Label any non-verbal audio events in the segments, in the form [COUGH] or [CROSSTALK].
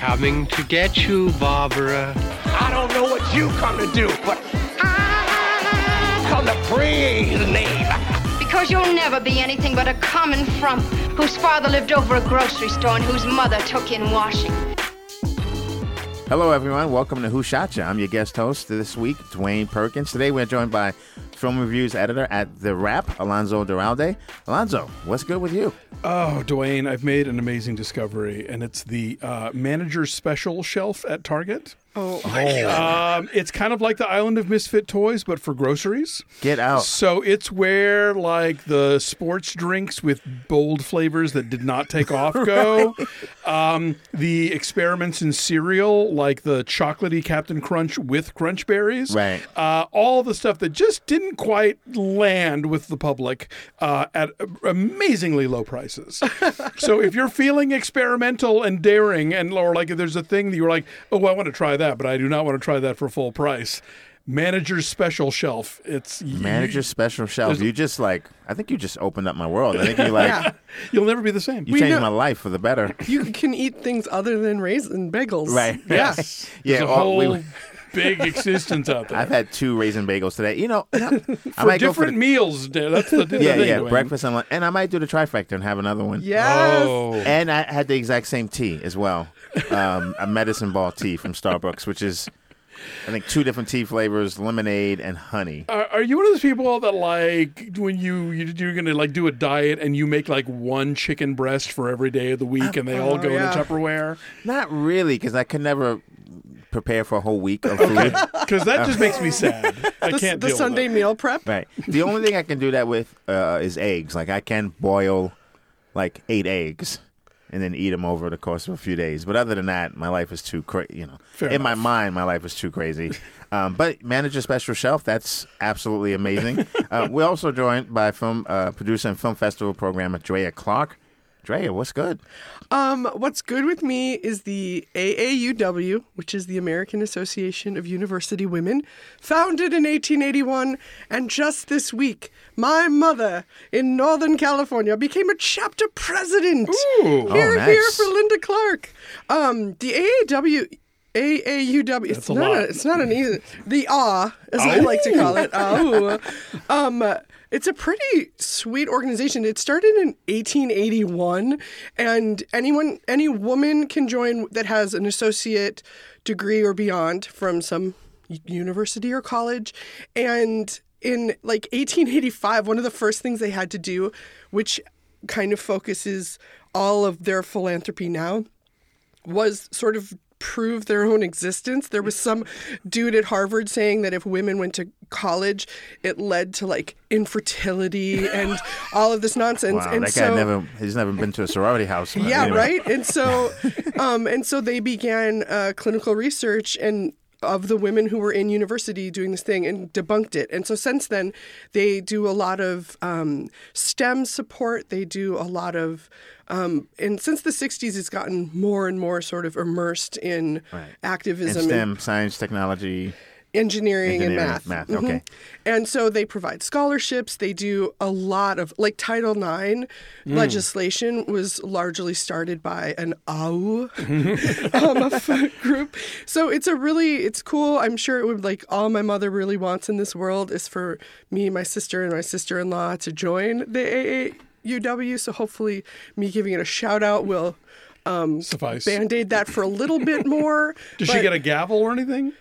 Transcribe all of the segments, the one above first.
coming to get you, Barbara. I don't know what you come to do, but I come to praise the name. Because you'll never be anything but a common frump whose father lived over a grocery store and whose mother took in washing. Hello, everyone. Welcome to Who Shot Ya? I'm your guest host this week, Dwayne Perkins. Today, we're joined by film reviews editor at The Wrap, Alonzo Duralde. Alonzo, what's good with you? Oh, Dwayne, I've made an amazing discovery, and it's the uh, manager's special shelf at Target. Oh, Um, it's kind of like the Island of Misfit Toys, but for groceries. Get out. So it's where like the sports drinks with bold flavors that did not take off [LAUGHS] go. um, the experiments in cereal, like the chocolatey Captain Crunch with Crunch Berries. Right. Uh, all the stuff that just didn't quite land with the public uh, at amazingly low prices. [LAUGHS] so if you're feeling experimental and daring, and or like if there's a thing that you're like, oh, I want to try that, but I do not want to try that for full price. Manager's special shelf. It's Manager special shelf. You just like, I think you just opened up my world. I think you like, yeah. You'll never be the same. you We changed know- my life for the better. You can eat things other than raisin bagels. Right. Yeah. Yes. Yeah, There's a well, we- whole [LAUGHS] big existence out there. I've had two raisin bagels today. You know, [LAUGHS] I for might go different the- meals. That's the, the Yeah, thing. yeah, Dwayne. breakfast and lunch. And I might do the trifecta and have another one. Yes. Oh. And I had the exact same tea as well, um, a medicine ball tea from Starbucks, which is, I think, two different tea flavors: lemonade and honey. Are, are you one of those people that like when you, you you're gonna like do a diet and you make like one chicken breast for every day of the week and they all go yeah. in a Tupperware? Not really, because I could never prepare for a whole week of food. [LAUGHS] Because that just makes me [LAUGHS] sad. I The, can't the deal Sunday with meal prep. right. The only thing I can do that with uh, is eggs. Like I can boil like eight eggs and then eat them over the course of a few days. But other than that, my life is too crazy. You know, Fair in my mind, my life is too crazy. [LAUGHS] Um, but manager special shelf, that's absolutely amazing. [LAUGHS] uh, we're also joined by film uh, producer and film festival programmer Drea Clark. Drea, what's good? Um, what's good with me is the AAUW, which is the American Association of University Women, founded in 1881. And just this week, my mother in Northern California became a chapter president. Ooh. Here, Oh, here for Linda Clark. Um, the AAW. AAUW. It's a not. lot. A, it's not an easy. The ah, as I like to call it. Ah. Um, it's a pretty sweet organization. It started in 1881, and anyone, any woman can join that has an associate degree or beyond from some university or college. And in like 1885, one of the first things they had to do, which kind of focuses all of their philanthropy now, was sort of prove their own existence. There was some dude at Harvard saying that if women went to college, it led to like infertility [LAUGHS] and all of this nonsense. Wow, and that so, guy never he's never been to a sorority house. [LAUGHS] yeah, anyway. right. And so, [LAUGHS] um, and so they began uh, clinical research and of the women who were in university doing this thing and debunked it. And so since then, they do a lot of um, STEM support. They do a lot of, um, and since the '60s, it's gotten more and more sort of immersed in Right. And activism, STEM, science, technology. Engineering, Engineering, and math. math, Mhm. okay. And so they provide scholarships. They do a lot of like Title IX Mm. legislation was largely started by an AU [LAUGHS] um, group. So it's a really it's cool. I'm sure it would like all my mother really wants in this world is for me, my sister, and my sister-in-law to join the AAUW. So hopefully, me giving it a shout out will Suffice. band aid that for a little bit [LAUGHS] more. Does she get a gavel or anything?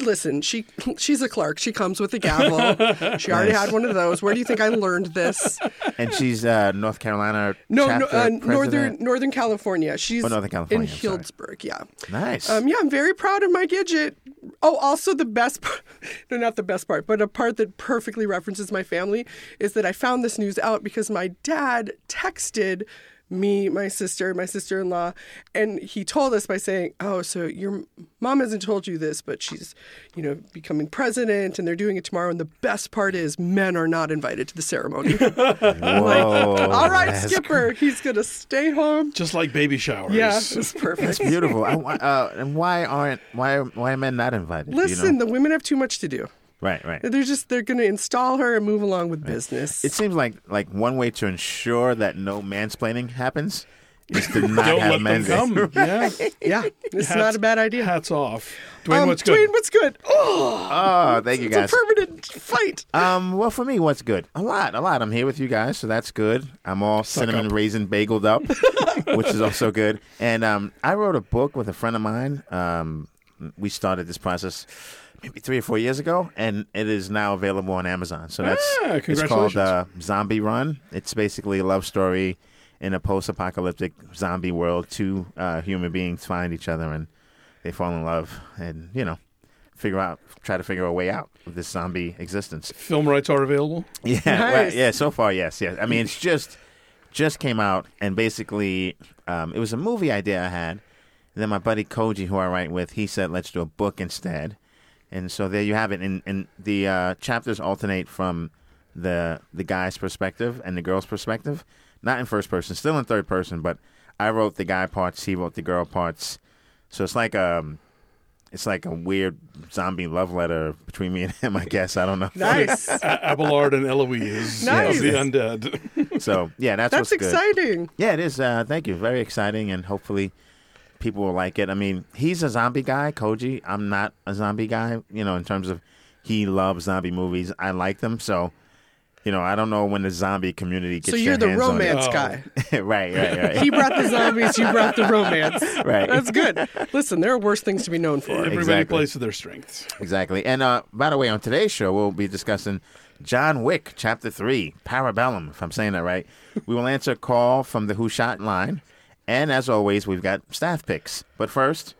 Listen, she she's a clerk. She comes with a gavel. She already had one of those. Where do you think I learned this? And she's uh, North Carolina No, no uh, northern. Northern California. She's Oh, Northern California, in I'm sorry. Yeah. Nice. Um, yeah, I'm very proud of my Gidget. Oh, also the best part, [LAUGHS] no, not the best part, but a part that perfectly references my family is that I found this news out because my dad texted me, my sister, my sister in law, and he told us by saying, Oh, so your mom hasn't told you this, but she's, you know, becoming president and they're doing it tomorrow. And the best part is men are not invited to the ceremony. [LAUGHS] Whoa. All right, that's Skipper, he's going to stay home. Just like baby showers. Yeah, it's perfect. It's beautiful. I, uh, and why aren't why why are men not invited? Do you know? Listen, the women have too much to do. Right, right. They're just they're going to install her and move along with business. It seems like like one way to ensure that no mansplaining happens is to [LAUGHS] not Don't have let them Menzies. come. Yeah. [LAUGHS] Yeah, it's Hats- not a bad idea. Hats off. Dwayne, um, what's good? Dwayne, what's good? Oh, Oh, thank you guys. it's guys. a permanent fight. Um, well, for me, what's good? A lot, a lot. I'm here with you guys, so that's good. I'm all cinnamon raisin bageled up, [LAUGHS] which is also good. And um, I wrote a book with a friend of mine. Um, we started this process maybe three or four years ago, and it is now available on Amazon. So that's Ah, it's called uh, Zombie Run. It's basically a love story in a post-apocalyptic zombie world. Two uh, human beings find each other and they fall in love, and you know. Figure out, try to figure a way out of this zombie existence. Film rights are available. Yeah, well, yeah. So far, yes, yes. I mean, it's just just came out, and basically, um, it was a movie idea I had. And then my buddy Koji, who I write with, he said, "Let's do a book instead." And so there you have it. And, and the uh, chapters alternate from the the guy's perspective and the girl's perspective, not in first person, still in third person. But I wrote the guy parts, he wrote the girl parts. So it's like um, it's like a weird zombie love letter between me and [LAUGHS] him. I guess I don't know. Nice. [LAUGHS] Abelard and Eloise Nice. of the undead. So yeah, that's, That's what's good. exciting. Yeah, it is. Uh, thank you. Very exciting, and hopefully people will like it. I mean, he's a zombie guy, Koji. I'm not a zombie guy. You know, in terms of he loves zombie movies. I like them, so you know, I don't know when the zombie community gets So you're their the hands on it. romance Oh. guy. [LAUGHS] right, right, right. [LAUGHS] He brought the zombies, you brought the romance. [LAUGHS] Right. That's good. Listen, there are worse things to be known for. Everybody Exactly. plays to their strengths. Exactly. And uh, by the way, on today's show, we'll be discussing John Wick, Chapter 3, Parabellum, if I'm saying that right. We will answer a call from the Who Shot line. And as always, we've got staff picks. But first,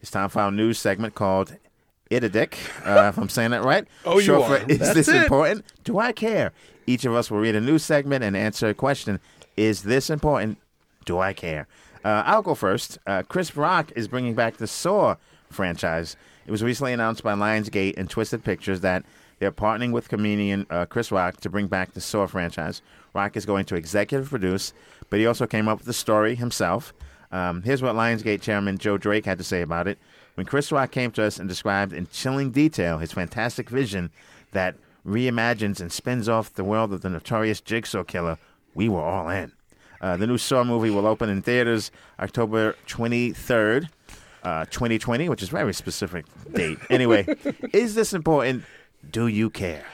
it's time for our news segment called It a Dick, uh, if I'm saying that right. [LAUGHS] Oh, you are. For, [LAUGHS] is That's this it. important? Do I care? Each of us will read a news segment and answer a question. Is this important? Do I care? Uh, I'll go first. Uh, Chris Rock is bringing back the Saw franchise. It was recently announced by Lionsgate and Twisted Pictures that they're partnering with comedian uh, Chris Rock to bring back the Saw franchise. Rock is going to executive produce, but he also came up with the story himself. Um, here's what Lionsgate chairman Joe Drake had to say about it. When Chris Rock came to us and described in chilling detail his fantastic vision that reimagines and spins off the world of the notorious Jigsaw Killer, we were all in. Uh, the new Saw movie will open in theaters October 23rd, uh, 2020, which is a very specific date. Anyway, [LAUGHS] is this important? Do you care?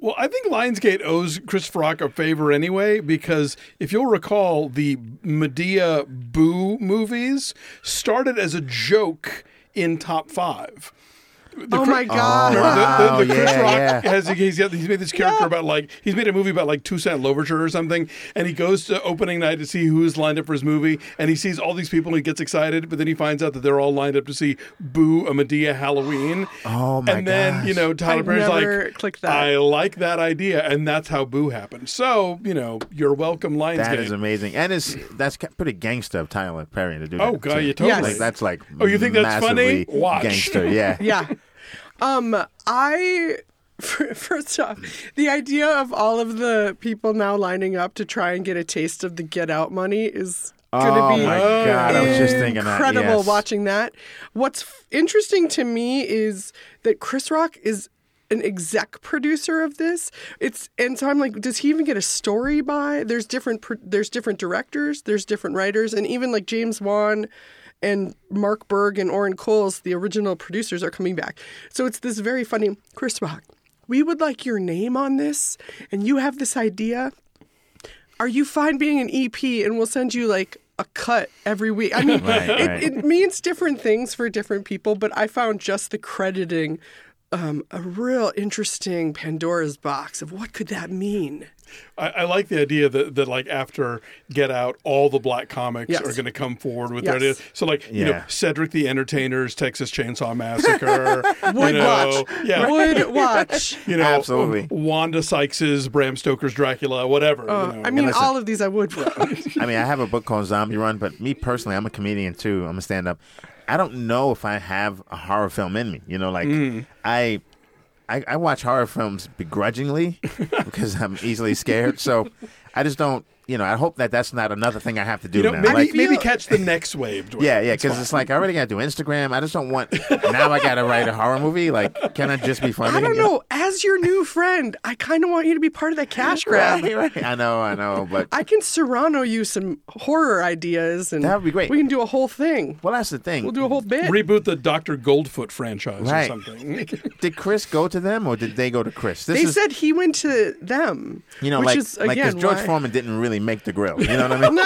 Well, I think Lionsgate owes Chris Rock a favor anyway, because if you'll recall, the Madea Boo movies started as a joke in top five. The Oh my God. The, the, the Chris yeah, Rock yeah. has he's, got, he's made this character about like he's made a movie about like Toussaint Louverture or something, and he goes to opening night to see who's lined up for his movie, and he sees all these people and he gets excited, but then he finds out that they're all lined up to see Boo a Madea Halloween. Oh, my And then gosh. you know Tyler Perry's like. I like that idea, and that's how Boo happened. So you know you're welcome, Lionsgate. That is amazing, and it's that's pretty gangster of Tyler Perry to do oh, that. Oh, God, you totally- Yes. Like, that's like Oh, you think that's funny? Watch. gangster. Yeah, [LAUGHS] Yeah. Um, I [LAUGHS] first off, the idea of all of the people now lining up to try and get a taste of the Get Out money is going to Oh be my God, I was just thinking that, incredible yes. watching that. What's f- interesting to me is that Chris Rock is an exec producer of this. It's and so I'm like, does he even get a story by? There's different there's different directors, there's different writers, and even like James Wan and Mark Burg and Oren Koules, the original producers, are coming back. So it's this very funny Chris Rock. We would like your name on this, and you have this idea. Are you fine being an EP and we'll send you like a cut every week? I mean, [LAUGHS] Right, it, right. it means different things for different people, but I found just the crediting um, a real interesting Pandora's box of what could that mean? I, I like the idea that, that like after Get Out, all the black comics Yes. are going to come forward with Yes. their ideas. So like you know Cedric the Entertainer's Texas Chainsaw Massacre. [LAUGHS] Would you know, watch. yeah. Would watch. [LAUGHS] You know, Absolutely. Wanda Sykes's Bram Stoker's Dracula, whatever. Uh, you know. I mean, listen. all of these I would watch. [LAUGHS] I mean, I have a book called Zombie Run, but me personally, I'm a comedian too. I'm a stand up. I don't know if I have a horror film in me. You know, like I, I I watch horror films begrudgingly [LAUGHS] because I'm easily scared. So I just don't you know, I hope that that's not another thing I have to do You know, now. maybe Like, maybe catch the next wave. Dwayne. yeah, yeah, because fine. it's like I already got to do Instagram. I just don't want now. I got to write a horror movie. Like, can I just be funny? I don't know. As your new friend, I kind of want you to be part of that cash grab. Right, right. I know, I know, but I can Cyrano you some horror ideas, and That would be great. We can do a whole thing. well, that's the thing. We'll do a whole bit. reboot the Doctor Goldfoot franchise Right. or something. [LAUGHS] did Chris go to them or did they go to Chris? This they is, said he went to them. you know, which like is like again George why- Foreman didn't really make the grill. You know what I mean?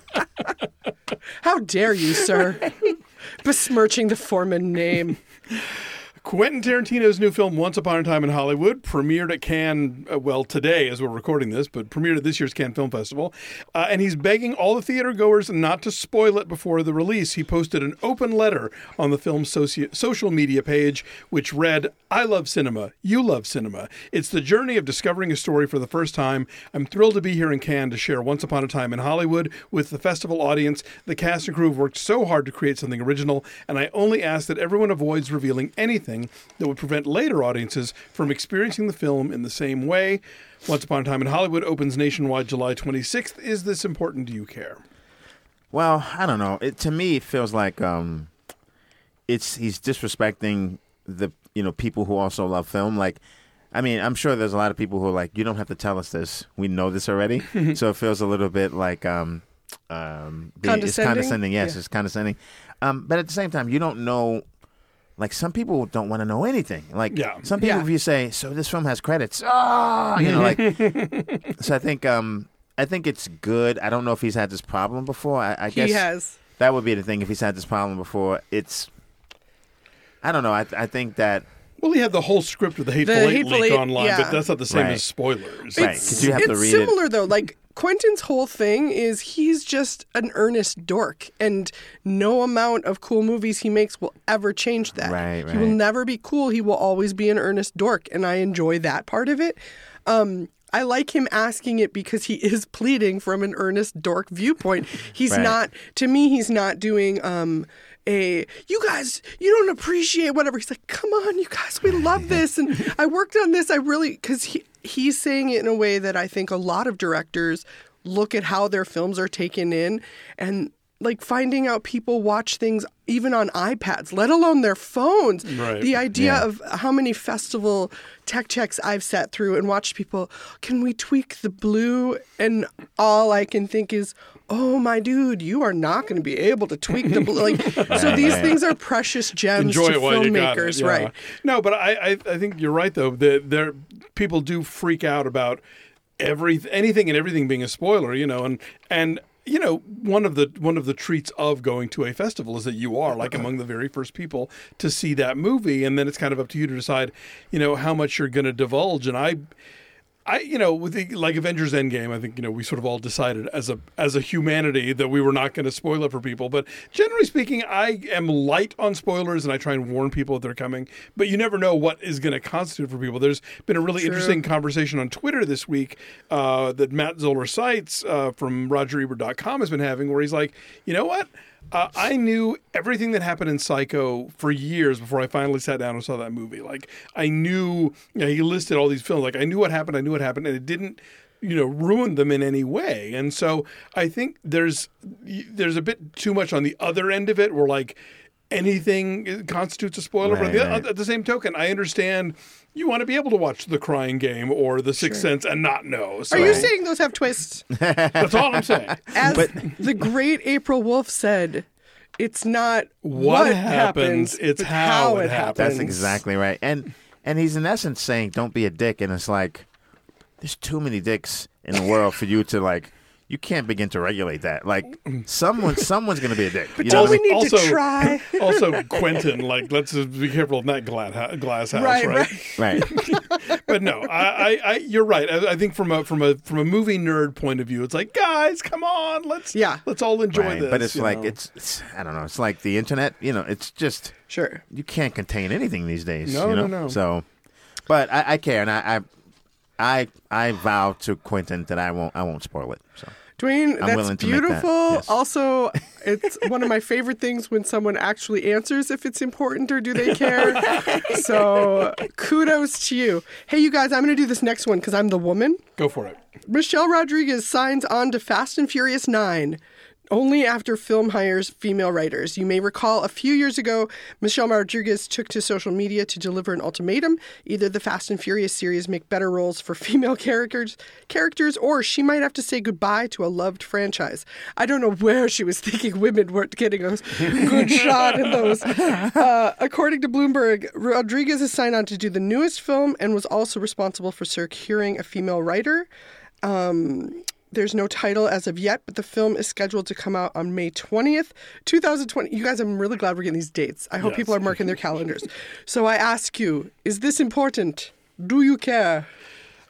[LAUGHS] How dare you, sir? [LAUGHS] Besmirching the Foreman name. Quentin Tarantino's new film Once Upon a Time in Hollywood premiered at Cannes, uh, well, today as we're recording this, but premiered at this year's Cannes Film Festival. Uh, and he's begging all the theater goers not to spoil it before the release. He posted an open letter on the film's soci- social media page, which read, I love cinema. You love cinema. It's the journey of discovering a story for the first time. I'm thrilled to be here in Cannes to share Once Upon a Time in Hollywood with the festival audience. The cast and crew have worked so hard to create something original, and I only ask that everyone avoids revealing anything that would prevent later audiences from experiencing the film in the same way. Once Upon a Time in Hollywood opens nationwide July 26th. Is this important? Do you care? Well, I don't know. It, to me, it feels like um, it's he's disrespecting the you know people who also love film. Like, I mean, I'm sure there's a lot of people who are like, you don't have to tell us this. We know this already. [LAUGHS] so it feels a little bit like um, um, being- it's Condescending? condescending. Yes, Yeah. it's condescending. Um, but at the same time, you don't know. Like some people don't want to know anything. Like Yeah. some people, Yeah. if you say, "So this film has credits," ah, you know, like. [LAUGHS] so I think, um, I think it's good. I don't know if he's had this problem before. I, I guess He has. that would be the thing if he's had this problem before. It's, I don't know. I I think that Well, he had the whole script of the Hateful The Eight Hateful leak Eight, online, yeah. but that's not the same Right. as spoilers. Right, It's, 'cause you have to it's read it. similar though. Like Quentin's whole thing is he's just an earnest dork, and no amount of cool movies he makes will ever change that. Right, right. He will never be cool. He will always be an earnest dork, and I enjoy that part of it. Um, I like him asking it because he [LAUGHS] is pleading from an earnest dork viewpoint. He's Right. not, to me, he's not doing um, a, you guys, you don't appreciate whatever. He's like, come on, you guys, we love [LAUGHS] this. And I worked on this. I really, because he, he's saying it in a way that I think a lot of directors look at how their films are taken in and like finding out people watch things even on iPads, let alone their phones. Right. The idea Yeah. of how many festival tech checks I've sat through and watched people, can we tweak the blue? And all I can think is, oh my dude, you are not going to be able to tweak the blue. Like, [LAUGHS] so these things are precious gems Enjoy to filmmakers, yeah. right? No, but I, I, I think you're right though. That there, people do freak out about every anything and everything being a spoiler. You know, and and you know one of the one of the treats of going to a festival is that you are like among the very first people to see that movie, and then it's kind of up to you to decide, you know, how much you're going to divulge. And I. I, you know, with the like Avengers Endgame, I think you know we sort of all decided as a as a humanity that we were not going to spoil it for people. But generally speaking, I am light on spoilers and I try and warn people that they're coming. But you never know what is going to constitute for people. There's been a really interesting conversation on Twitter this week uh, that Matt Zoller Seitz uh, from RogerEbert.com has been having, where he's like, you know what? Uh, I knew everything that happened in Psycho for years before I finally sat down and saw that movie. Like I knew, you know, he listed all these films. Like I knew what happened. I knew what happened, and it didn't, you know, ruin them in any way. And so I think there's there's a bit too much on the other end of it, where like anything constitutes a spoiler. but on Right, the, at the same token, I understand you want to be able to watch The Crying Game or The Sixth Sense and not know. So Are you saying those have twists? [LAUGHS] that's all I'm saying? [LAUGHS] As the great April Wolfe said, it's not What what, happens, it's but how it it happens. That's exactly right. And and he's in essence saying, "Don't be a dick." And it's like, there's too many dicks in the world for you to like. You can't begin to regulate that. Like mm. someone, someone's going to be a dick. [LAUGHS] But you know don't what I mean? need to try? [LAUGHS] also, Quentin, like, let's just be careful in that glass, glass house, Right, right? right. Right. [LAUGHS] But no, I, I, I, you're right. I, I think from a from a from a movie nerd point of view, it's like, guys, come on, let's Yeah. let's all enjoy right. this. But it's like it's, it's I don't know. It's like the internet. You know, it's just Sure. you can't contain anything these days. No, you know? no, no. So, but I, I care, and I, I, I, I vow to Quentin that I won't, I won't spoil it. So. Dwayne, I'm that's willing to make that, beautiful. yes. Also, it's one of my favorite things when someone actually answers if it's important or do they care. [LAUGHS] so, kudos to you. Hey, you guys, I'm going to do this next one because I'm the woman. go for it. Michelle Rodriguez signs on to Fast and Furious 9 only after film hires female writers. You may recall a few years ago, Michelle Rodriguez took to social media to deliver an ultimatum. Either the Fast and Furious series make better roles for [LAUGHS] female characters, characters, or she might have to say goodbye to a loved franchise. I don't know where she was thinking women weren't getting a good [LAUGHS] shot in those. Uh, according to Bloomberg, Rodriguez is signed on to do the newest film and was also responsible for securing a female writer. Um, there's no title as of yet, but the film is scheduled to come out on May 20th, 2020. You guys, I'm really glad we're getting these dates. I hope Yes. people are marking their calendars. So I ask you, is this important? Do you care?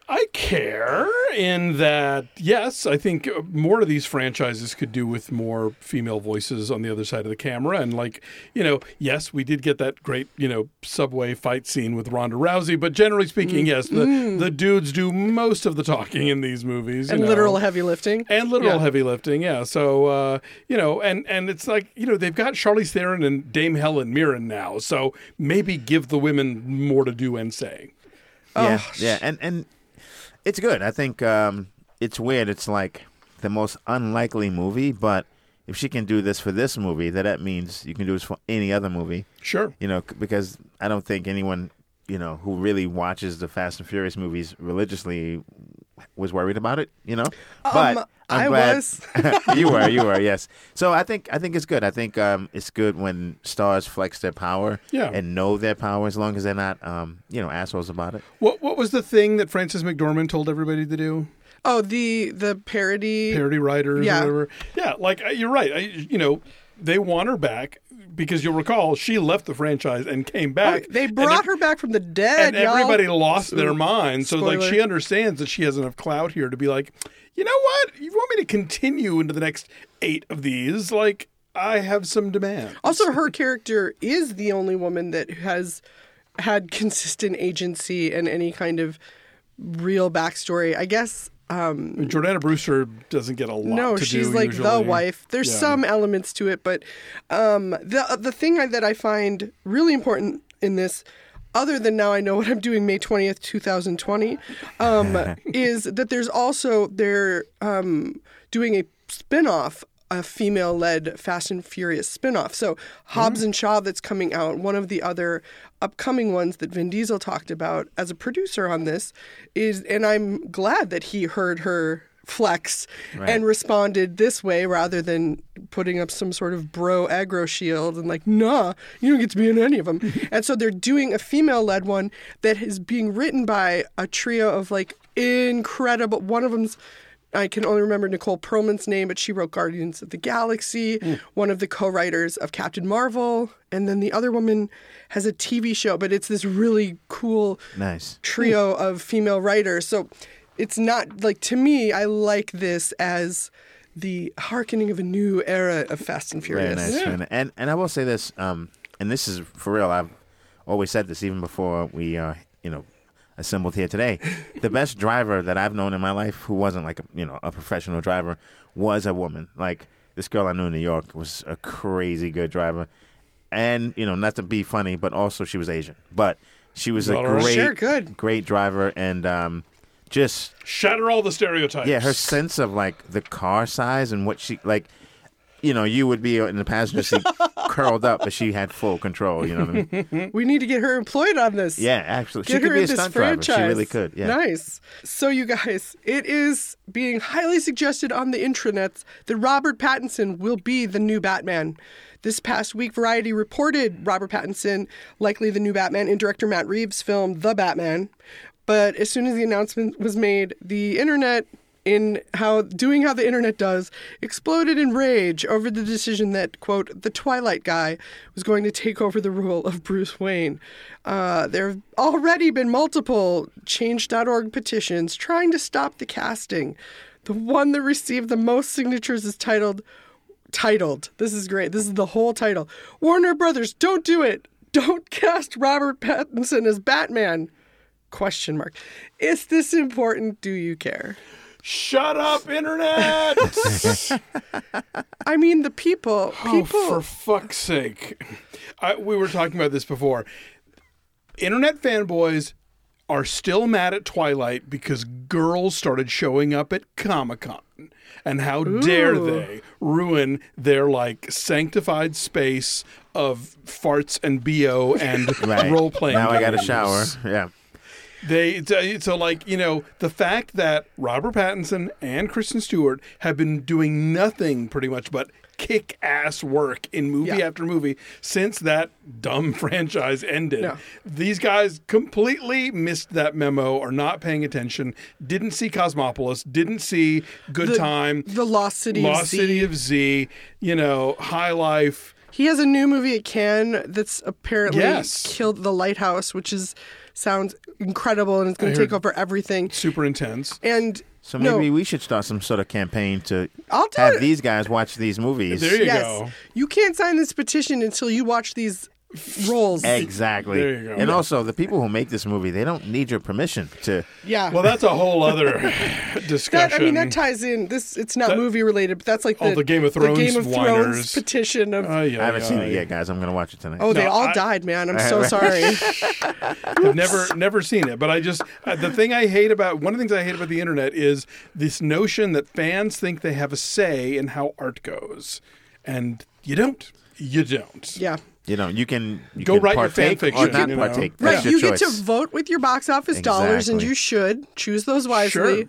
I care in that, yes, I think uh, more of these franchises could do with more female voices on the other side of the camera. And, like, you know, yes, we did get that great, you know, subway fight scene with Ronda Rousey, but generally speaking, yes, the, the dudes do most of the talking in these movies. you And know. literal heavy lifting? and literal Yeah. heavy lifting, yeah. So uh, you know, and and it's like you know they've got Charlize Theron and Dame Helen Mirren now, so maybe give the women more to do and say. Yeah, yeah, and and it's good. I think um, it's weird. It's like the most unlikely movie, but if she can do this for this movie, then that means you can do this for any other movie. Sure. You know, because I don't think anyone you know who really watches the Fast and Furious movies religiously was worried about it. You know, but Um, I'm I glad was. [LAUGHS] you were, you were, yes. So I think I think it's good. I think um, it's good when stars flex their power Yeah. and know their power as long as they're not um, you know assholes about it. What what was the thing that Frances McDormand told everybody to do? Oh, the the parody. Parody writers, Yeah. or whatever. Yeah, like you're right. I, you know, they want her back because you'll recall she left the franchise and came Oh, back. they brought her back from the dead. and y'all. everybody lost their mind. So like she understands that she has enough clout here to be like, you know what? You want me to continue into the next eight of these? Like I have some demand. Also, her character is the only woman that has had consistent agency and any kind of real backstory. I guess. Um, Jordana Brewster doesn't get a lot. no, to she's do like the wife. There's Yeah. some elements to it, but um, the the thing I- that I find really important in this, other than now I know what I'm doing May 20th, 2020, um, [LAUGHS] is that there's also they're um, doing a spin-off a female-led Fast and Furious spin-off. So Hobbs mm. and Shaw that's coming out, one of the other upcoming ones that Vin Diesel talked about as a producer on this is and I'm glad that he heard her flex and responded this way rather than putting up some sort of bro aggro shield and like, nah, you don't get to be in any of them. [LAUGHS] and so they're doing a female led one that is being written by a trio of like incredible. One of them's I can only remember Nicole Perlman's name, but she wrote Guardians of the Galaxy, one of the co writers of Captain Marvel. And then the other woman has a TV show, but it's this really cool Nice. trio of female writers. So it's not like to me, I like this as the hearkening of a new era of Fast and Furious. nice. nice. And and I will say this, um, and this is for real. I've always said this even before we, uh, you know, assembled here today. the best driver that I've known in my life, who wasn't like a, you know a professional driver, was a woman. Like this girl I knew in New York was a crazy good driver, and you know, not to be funny, but also she was Asian, but she was a great, Sure, good. great driver, and um, just Shatter all the stereotypes. yeah, her sense of like the car size and what she like. You know, you would be in the passenger seat, [LAUGHS] curled up, but she had full control. You know what I mean? [LAUGHS] We need to get her employed on this. Yeah, actually, she Get could her be in a stunt driver. franchise. She really could. Yeah. Nice. So, you guys, it is being highly suggested on the intranets that Robert Pattinson will be the new Batman. This past week, Variety reported Robert Pattinson, likely the new Batman, in director Matt Reeves' film The Batman. But as soon as the announcement was made, the internet in how doing how the internet does exploded in rage over the decision that quote the twilight guy was going to take over the role of bruce wayne. Uh, there have already been multiple change.org petitions trying to stop the casting. The one that received the most signatures is titled titled this is great this is the whole title warner brothers don't do it. Don't cast robert pattinson as batman? Question mark. Is this important? Do you care Shut up, internet! [LAUGHS] I mean, the people, oh, for fuck's sake! I, we were talking about this before. Internet fanboys are still mad at Twilight because girls started showing up at Comic Con. And how dare they ruin their like sanctified space of farts and bo and [LAUGHS] Right. role playing? Now I got a shower. Yeah. They so- uh, so uh, like you know the fact that Robert Pattinson and Kristen Stewart have been doing nothing pretty much but kick ass work in movie Yeah. after movie since that dumb [LAUGHS] franchise ended. Yeah. These guys completely missed that memo, are not paying attention, didn't see Cosmopolis, didn't see Good The- Time, The Lost City of Lost Z. City of Z, you know, High Life. He has a new movie at Cannes that's apparently Yes. killed the lighthouse, which is sounds incredible and it's going to take over everything. Super intense. And So no, maybe we should start some sort of campaign to I'll have it. these guys watch these movies. There you yes, go. you can't sign this petition until you watch these roles. Exactly. There you go. And also, the people who make this movie, they don't need your permission to. Yeah. Well, that's a whole other discussion. [LAUGHS] that, I mean, that ties in. This it's not That- movie related, but that's like Oh, the, the Game of Thrones Game of whiners. Thrones petition of. Oh, yeah, I haven't seen it yeah. yet, guys. I'm going to watch it tonight. oh, they No, all I- died, man. I'm so sorry. [LAUGHS] I've never never seen it, but I just uh, the thing I hate about one of the things I hate about the internet is this notion that fans think they have a say in how art goes, and you don't. You don't. yeah. You know, you can you Go can write your partake fan or not you know. partake. Right, That's your you get to vote with your box office dollars, and you should choose those wisely. Sure.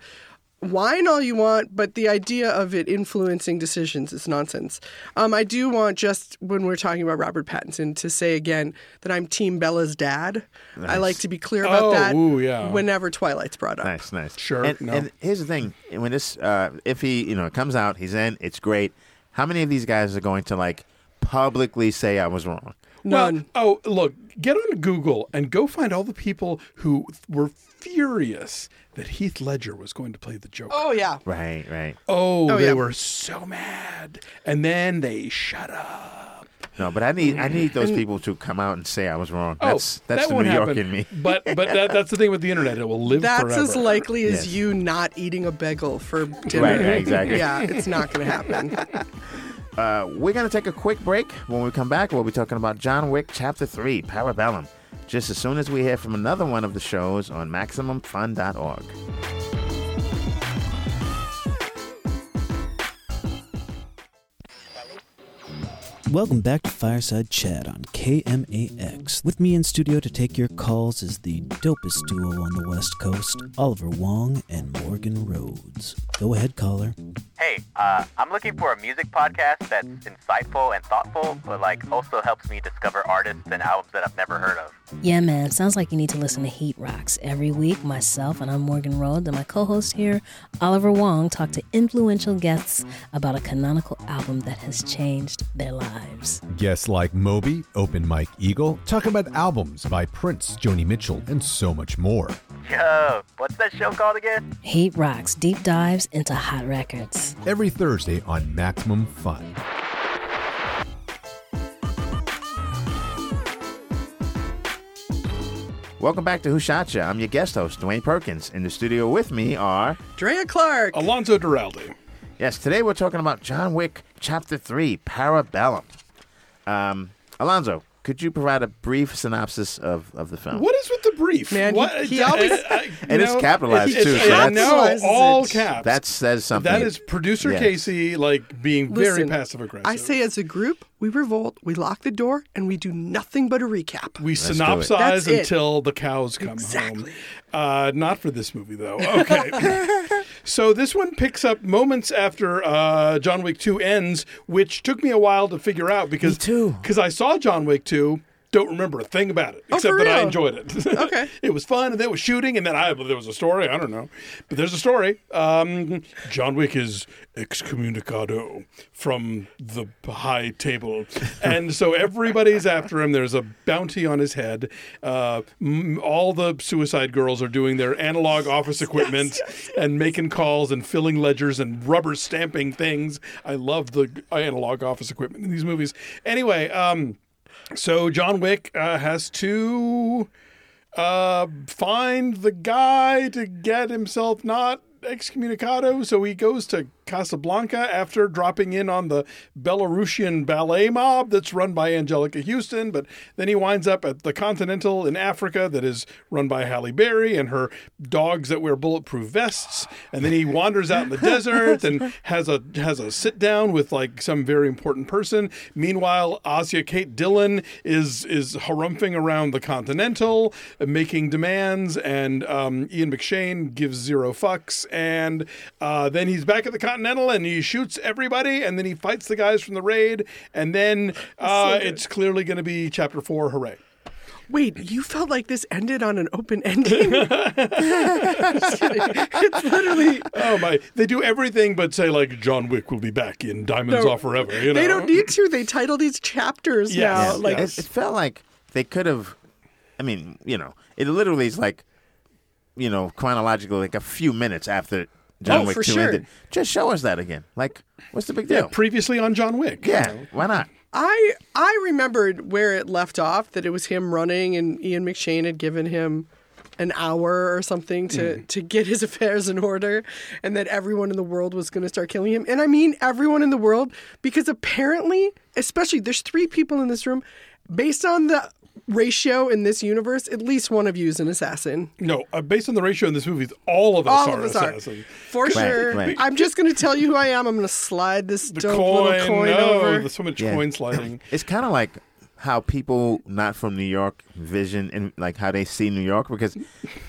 Whine all you want, but the idea of it influencing decisions is nonsense. Um, I do want just when we're talking about Robert Pattinson to say again that I'm Team Bella's dad. I like to be clear about Oh, that. ooh, yeah. Whenever Twilight's brought up. Nice, nice. Sure, And, no. and here's the thing: when this, uh, if he, you know, it comes out, he's in. It's great. How many of these guys are going to like publicly say I was wrong? None. Well, oh, look, get on Google and go find all the people who were furious that Heath Ledger was going to play the Joker. Oh yeah. Right, right. Oh, Oh, they yeah. were so mad, and then they shut up. No, but I need I need those people to come out and say I was wrong. Oh, That's that's that the won't New York happen. in me. [LAUGHS] But but that, that's the thing with the internet; it will live That's forever. as likely as Yes. you not eating a bagel for dinner. Right, right, exactly. [LAUGHS] Yeah, it's not going to happen. [LAUGHS] Uh, we're gonna take a quick break. When we come back, we'll be talking about John Wick Chapter Three, Parabellum. Just as soon as we hear from another one of the shows on MaximumFun.org. Welcome back to Fireside Chat on KMAX. With me in studio to take your calls is the dopest duo on the West Coast, Oliver Wong and Morgan Rhodes. Go ahead, caller. Hey, uh, I'm looking for a music podcast that's insightful and thoughtful, but like also helps me discover artists and albums that I've never heard of. Yeah, man. Sounds like you need to listen to Heat Rocks. Every week, myself and I'm Morgan Rhodes and my co host here, Oliver Wong, talk to influential guests about a canonical album that has changed their lives. Guests like Moby, Open Mike Eagle, talk about albums by Prince, Joni Mitchell, and so much more. Yo, what's that show called again? Heat Rocks deep dives into hot records. Every Thursday on Maximum Fun. Welcome back to Who Shot Ya? I'm your guest host, Dwayne Perkins. In the studio with me are Drea Clark. Alonzo Duralde. yes. Today we're talking about John Wick Chapter Three, Parabellum. Um, Alonzo, could you provide a brief synopsis of, of the film? What is with the brief? Man, he- what, he always- And it's capitalized, it's- too, so I that's- know, Capitalizes all it. caps. That says something. that is producer Yeah. Casey like being very Listen, passive aggressive. I say as a group, we revolt, we lock the door, and we do nothing but a recap. we do it. synopsize until the cows come Exactly. home. Uh, not for this movie though. [LAUGHS] Okay. [LAUGHS] so this one picks up moments after uh, John Wick 2 ends, which took me a while to figure out because too. Because I saw John Wick 2. Don't remember a thing about it Oh, except that I enjoyed it. [LAUGHS] Okay. it was fun, and there was shooting, and then I there was a story. I don't know, but there's a story. Um, John Wick is excommunicado from the high table, [LAUGHS] and so everybody's after him. There's a bounty on his head. Uh, all the suicide girls are doing their analog office equipment and making calls and filling ledgers and rubber stamping things. I love the analog office equipment in these movies. Anyway. Um, so John Wick uh, has to uh, find the guy to get himself not excommunicado. So he goes to Casablanca after dropping in on the Belarusian ballet mob that's run by Anjelica Huston. But then he winds up at the Continental in Africa that is run by Halle Berry and her dogs that wear bulletproof vests. And then he wanders out in the [LAUGHS] desert and has a has a sit down with like some very important person. Meanwhile, Asia Kate Dillon is is harumphing around the Continental, making demands, and um, Ian McShane gives zero fucks. And uh, then he's back at the Continental and he shoots everybody, and then he fights the guys from the raid, and then uh, it's clearly going to be chapter four. Hooray! Wait, you felt like this ended on an open ending? [LAUGHS] It's literally Oh my! They do everything but say like John Wick will be back in Diamonds No, Off Forever. You know? they don't need to. They title these chapters Yes. now. Yeah. Like it, it felt like they could have. I mean, you know, it literally is like, you know, chronologically, like a few minutes after John Oh, Wick for two sure. ended. Just show us that again. Like, what's the big Yeah, deal? previously on John Wick. Yeah, why not? I I remembered where it left off that it was him running and Ian McShane had given him an hour or something to mm. to get his [LAUGHS] affairs in order and that everyone in the world was going to start killing him. And I mean everyone in the world because apparently, especially there's three people in this room based on the ratio in this universe, at least one of you is an assassin. No, uh, based on the ratio in this movie, all of us All are of us are. assassins. For sure. right. I'm just going to tell you who I am. I'm going to slide this The dope coin, little coin no, over. there's so much Yeah. coin [COUGHS] sliding. It's kind of like how people not from New York vision and like how they see New York because,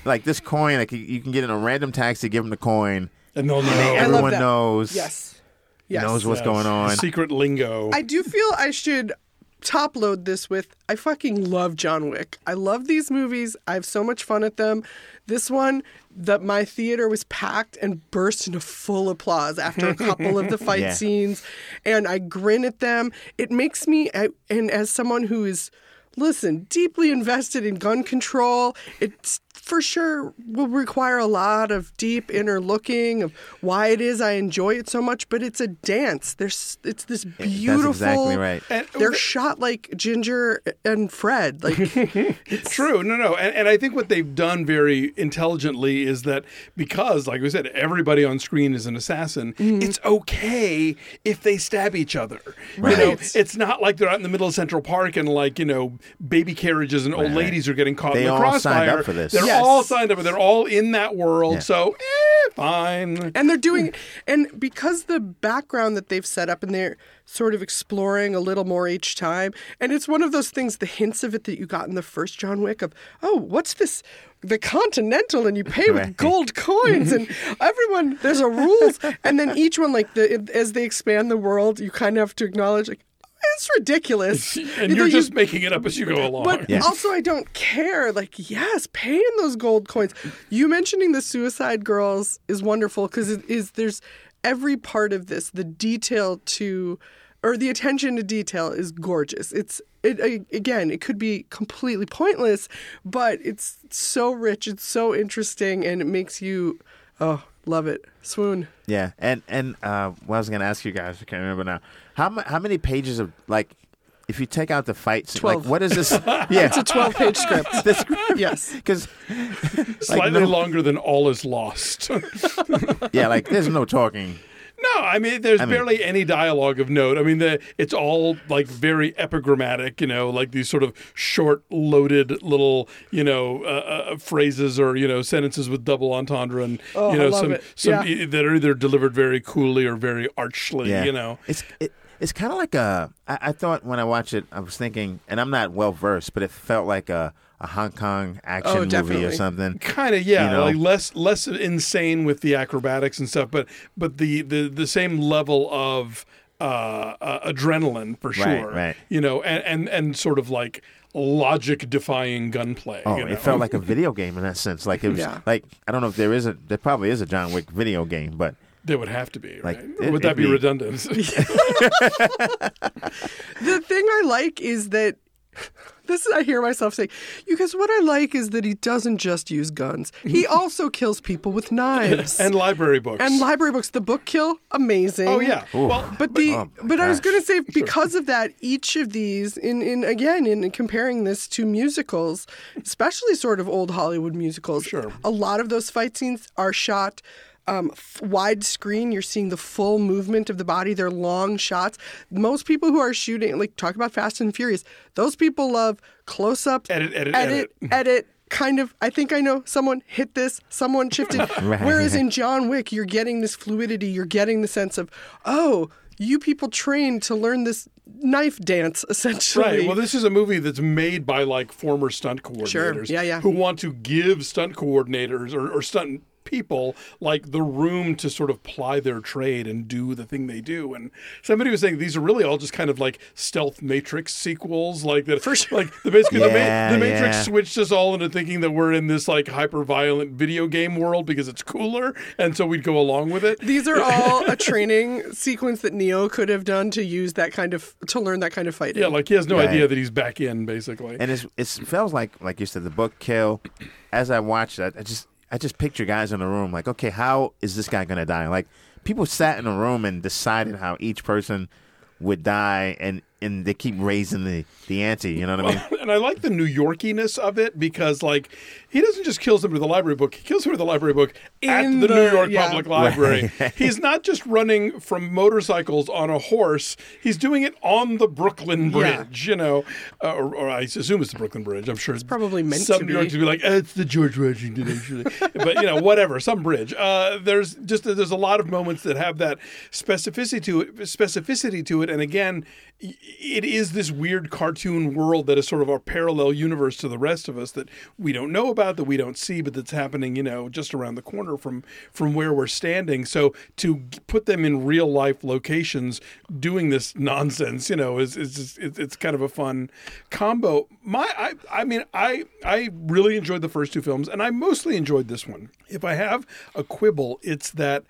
like this coin, like you- you can get in a random taxi, give them the coin, And they'll know. I love everyone knows, Yes. Yes. knows what's Yes. going on. Secret lingo. I do feel I should top load this with I fucking love John Wick. I love these movies. I have so much fun at them. This one, that my theater was packed and burst into full applause after a couple of the [LAUGHS] fight Yeah. scenes, and I grin at them. It makes me, I- and as someone who is, listen, deeply invested in gun control, it's for sure will require a lot of deep inner looking of why it is I enjoy it so much. But it's a dance. There's, it's this beautiful. exactly right. And- They're shot like Ginger and Fred. Like [LAUGHS] it's True, no, no, and, and I think what they've done very intelligently is that because, like we said, everybody on screen is an assassin. Mm-hmm. It's okay if they stab each other. Right. You know, it's not like they're out in the middle of Central Park and like you know baby carriages and old Right. ladies are getting caught They in the all crossfire. signed up for this. They're Yes. all signed up. But they're all in that world. Yeah. So eh, fine. and they're doing and because the background that they've set up and they're sort of exploring a little more each time and it's one of those things the hints of it that you got in the first john wick of oh what's this the continental and you pay with Right. gold coins and [LAUGHS] everyone there's a rules and then each one like the as they expand the world you kind of have to acknowledge like it's ridiculous [LAUGHS] And You know, you're you- just making it up as you go along. But Yeah. also, I don't care. Like, yes, pay in those gold coins. You mentioning the Suicide Girls is wonderful because it is there's every part of this, the detail to, or the attention to detail is gorgeous. It's it again, it could be completely pointless, but it's so rich, it's so interesting, and it makes you, oh, love it, swoon. Yeah, and and uh, what I was gonna ask you guys, I can't remember now. How ma- how many pages of like, if you take out the fights, Twelve. like what is this? Yeah, [LAUGHS] It's a twelve-page script. [LAUGHS] the script. Yes. because Slightly no- longer than All Is Lost. [LAUGHS] yeah, like there's no talking. No, I mean, there's mean- barely any dialogue of note. I mean, the, it's all like very epigrammatic, you know, like these sort of short, loaded little, you know, uh, uh, phrases or you know sentences with double entendre and Oh, you know some it. some Yeah. e- that are either delivered very coolly or very archly. Yeah, You know, it's it, it's kind of like a. I, I thought when I watched it, I was thinking, and I'm not well versed, but it felt like a a Hong Kong action Oh, movie or something. kind of yeah, You know? like less less insane with the acrobatics and stuff, but but the the the same level of uh, uh, adrenaline for sure. right. You know, and and and sort of like logic defying gunplay. Oh, you know? it felt like a [LAUGHS] video game in that sense. Like it was Yeah. like I don't know if there is a there probably is a John Wick video game, but There would have to be, Like, right? it- would that be, be- redundant? [LAUGHS] [LAUGHS] The thing I like is that [LAUGHS] this is I hear myself say, you guys, what I like is that he doesn't just use guns. He [LAUGHS] also kills people with knives. and library books. And library books. The book kill, amazing. oh yeah. Well, But the Oh, my but I was going to say because of that, each of these in in again in comparing this to musicals, especially sort of old Hollywood musicals, Sure. a lot of those fight scenes are shot um, f- widescreen. You're seeing the full movement of the body. They're long shots. Most people who are shooting, like talk about Fast and Furious, those people love close up, Edit, edit, edit, edit. edit Kind of, I think I know. Someone hit this, someone shifted. [LAUGHS] Right. Whereas in John Wick, you're getting this fluidity. You're getting the sense of, oh, you people trained to learn this knife dance, [LAUGHS] essentially. Right. Well, this is a movie that's made by like former stunt coordinators. Yeah, yeah. Who want to give stunt coordinators or, or stunt people like the room to sort of ply their trade and do the thing they do. And somebody was saying these are really all just kind of like stealth Matrix sequels, like that. First. Like the basically the, Yeah, ma- the Matrix yeah. switched us all into thinking that we're in this like hyper violent video game world because it's cooler, and so we'd go along with it. These are [LAUGHS] all a training sequence that Neo could have done to use that kind of to learn that kind of fighting. Yeah, like he has no Right. idea that he's back in basically. and it's it feels like like you said the book kill. As I watched that, I just I just picture guys in the room like, okay, how is this guy gonna die? Like people sat in a room and decided how each person would die, and and they keep raising the the ante. You know what I mean? and I like the New Yorkiness of it because, like, he doesn't just kill somebody with a library book; he kills somebody with a library book at In the, New York yeah. Public Library. [LAUGHS] He's not just running from motorcycles on a horse; he's doing it on the Brooklyn Yeah. Bridge. You know, uh, or, or I assume it's the Brooklyn Bridge. I'm sure it's probably meant some to New Yorkers be. be like, eh, "It's the George Washington," actually, [LAUGHS] but you know, whatever, some bridge. Uh, there's just there's a lot of moments that have that specificity to it, specificity to it, and again, y- it is this weird cartoon world that is sort of our parallel universe to the rest of us that we don't know about, that we don't see, but that's happening, you know, just around the corner from from where we're standing. So to put them in real life locations doing this [LAUGHS] nonsense, you know, is is just, it's, it's kind of a fun combo. My, I, I mean, I I really enjoyed the first two films, and I mostly enjoyed this one. If I have a quibble, it's that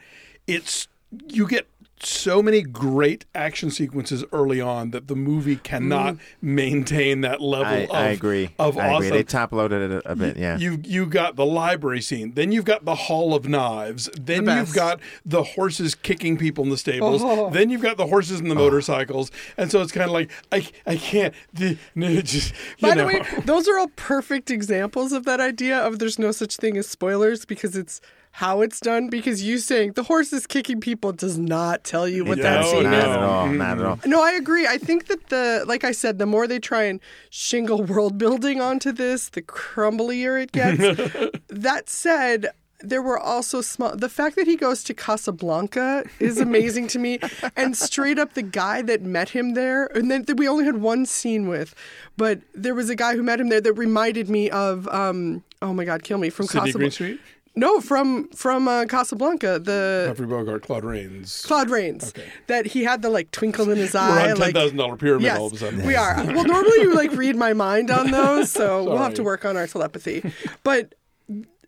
it's you get so many great action sequences early on that the movie cannot mm. maintain that level I, of I agree. of I awesome. agree. They top loaded it a, a bit. Yeah. You you got the library scene, then you've got the Hall of Knives, then The you've got the horses kicking people in the stables, Oh. then you've got the horses and the oh. motorcycles, and so it's kind of like I I can't the- no, just By know. the way, those are all perfect examples of that idea of there's no such thing as spoilers because it's how it's done. Because you saying the horse is kicking people does not tell you what It that scene not is. at all. Not at all. No, I agree. I think that the, like I said, the more they try and shingle [LAUGHS] world building onto this, the crumblier it gets. [LAUGHS] that said, there were also small. The fact that he goes to Casablanca is amazing to me, [LAUGHS] and straight up the guy that met him there, and then we only had one scene with, but there was a guy who met him there that reminded me of, um, oh my God, kill me from Casablanca. Greenstreet, No, from from uh, Casablanca, the Humphrey Bogart, Claude Rains. Claude Rains. Okay. That he had the like twinkle in his eye. We're on ten like, thousand dollar pyramid Yes, all of a sudden. we are. [LAUGHS] Well, normally you like read my mind on those, so we'll have to work on our telepathy. But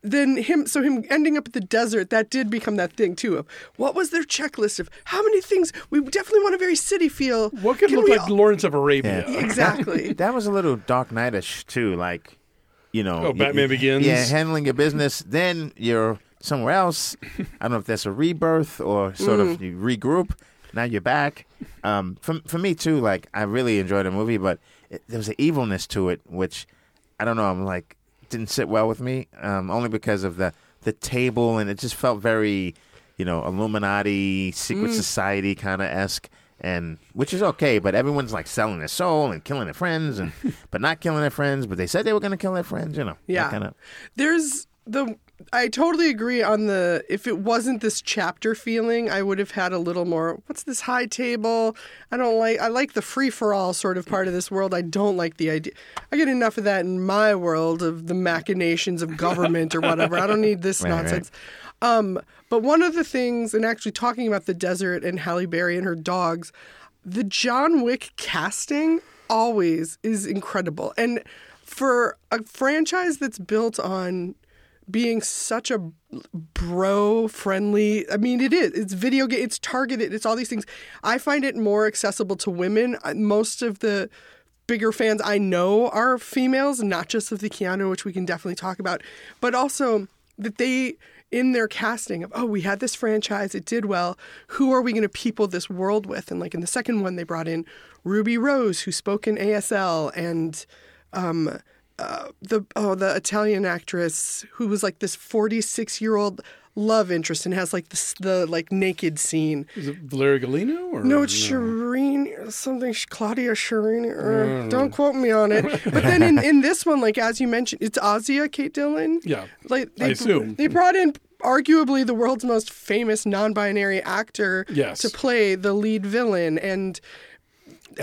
then him, so him ending up at the desert, that did become that thing too. Of what was their checklist of how many things we definitely want a very city feel. What could Can look like all- Lawrence of Arabia? Yeah. exactly? [LAUGHS] That was a little Dark Knightish too, like you know. Oh, Batman y- Begins? Yeah, handling your business, then you're somewhere else. I don't know if that's a rebirth or sort Mm. of you regroup. Now you're back. Um, for for me too, like I really enjoyed the movie, but it, there was an evilness to it, which I don't know. I'm like didn't sit well with me, um, only because of the the table, and it just felt very, you know, Illuminati, secret Mm. society kind of esque and which is okay, but everyone's like selling their soul and killing their friends, and [LAUGHS] but not killing their friends. But they said they were going to kill their friends, you know. Yeah. kind of. There's the I totally agree on the if it wasn't this chapter feeling, I would have had a little more what's this high table? I don't like I like the free for all sort of part of this world. I don't like the idea. I get enough of that in my world of the machinations of government or whatever. I don't need this [LAUGHS] Right, right. nonsense. Um, but one of the things, and actually talking about the desert and Halle Berry and her dogs, the John Wick casting always is incredible. And for a franchise that's built on being such a bro friendly, I mean, it is. It's video game, it's targeted, it's all these things. I find it more accessible to women. Most of the bigger fans I know are females, not just of the Keanu, which we can definitely talk about, but also that they in their casting of oh we had this franchise it did well who are we going to people this world with and like in the second one they brought in ruby rose who spoke in asl and um uh, the oh the italian actress who was like this 46 year old love interest and has like this, the like naked scene. Is it Valeria Golino or No, it's Shireen something Claudia Shireen. Uh, don't quote me on it. But then in, in this one, like as you mentioned, it's Asia Kate Dillon. Yeah, like I assume. they brought in arguably the world's most famous non-binary actor Yes. to play the lead villain and.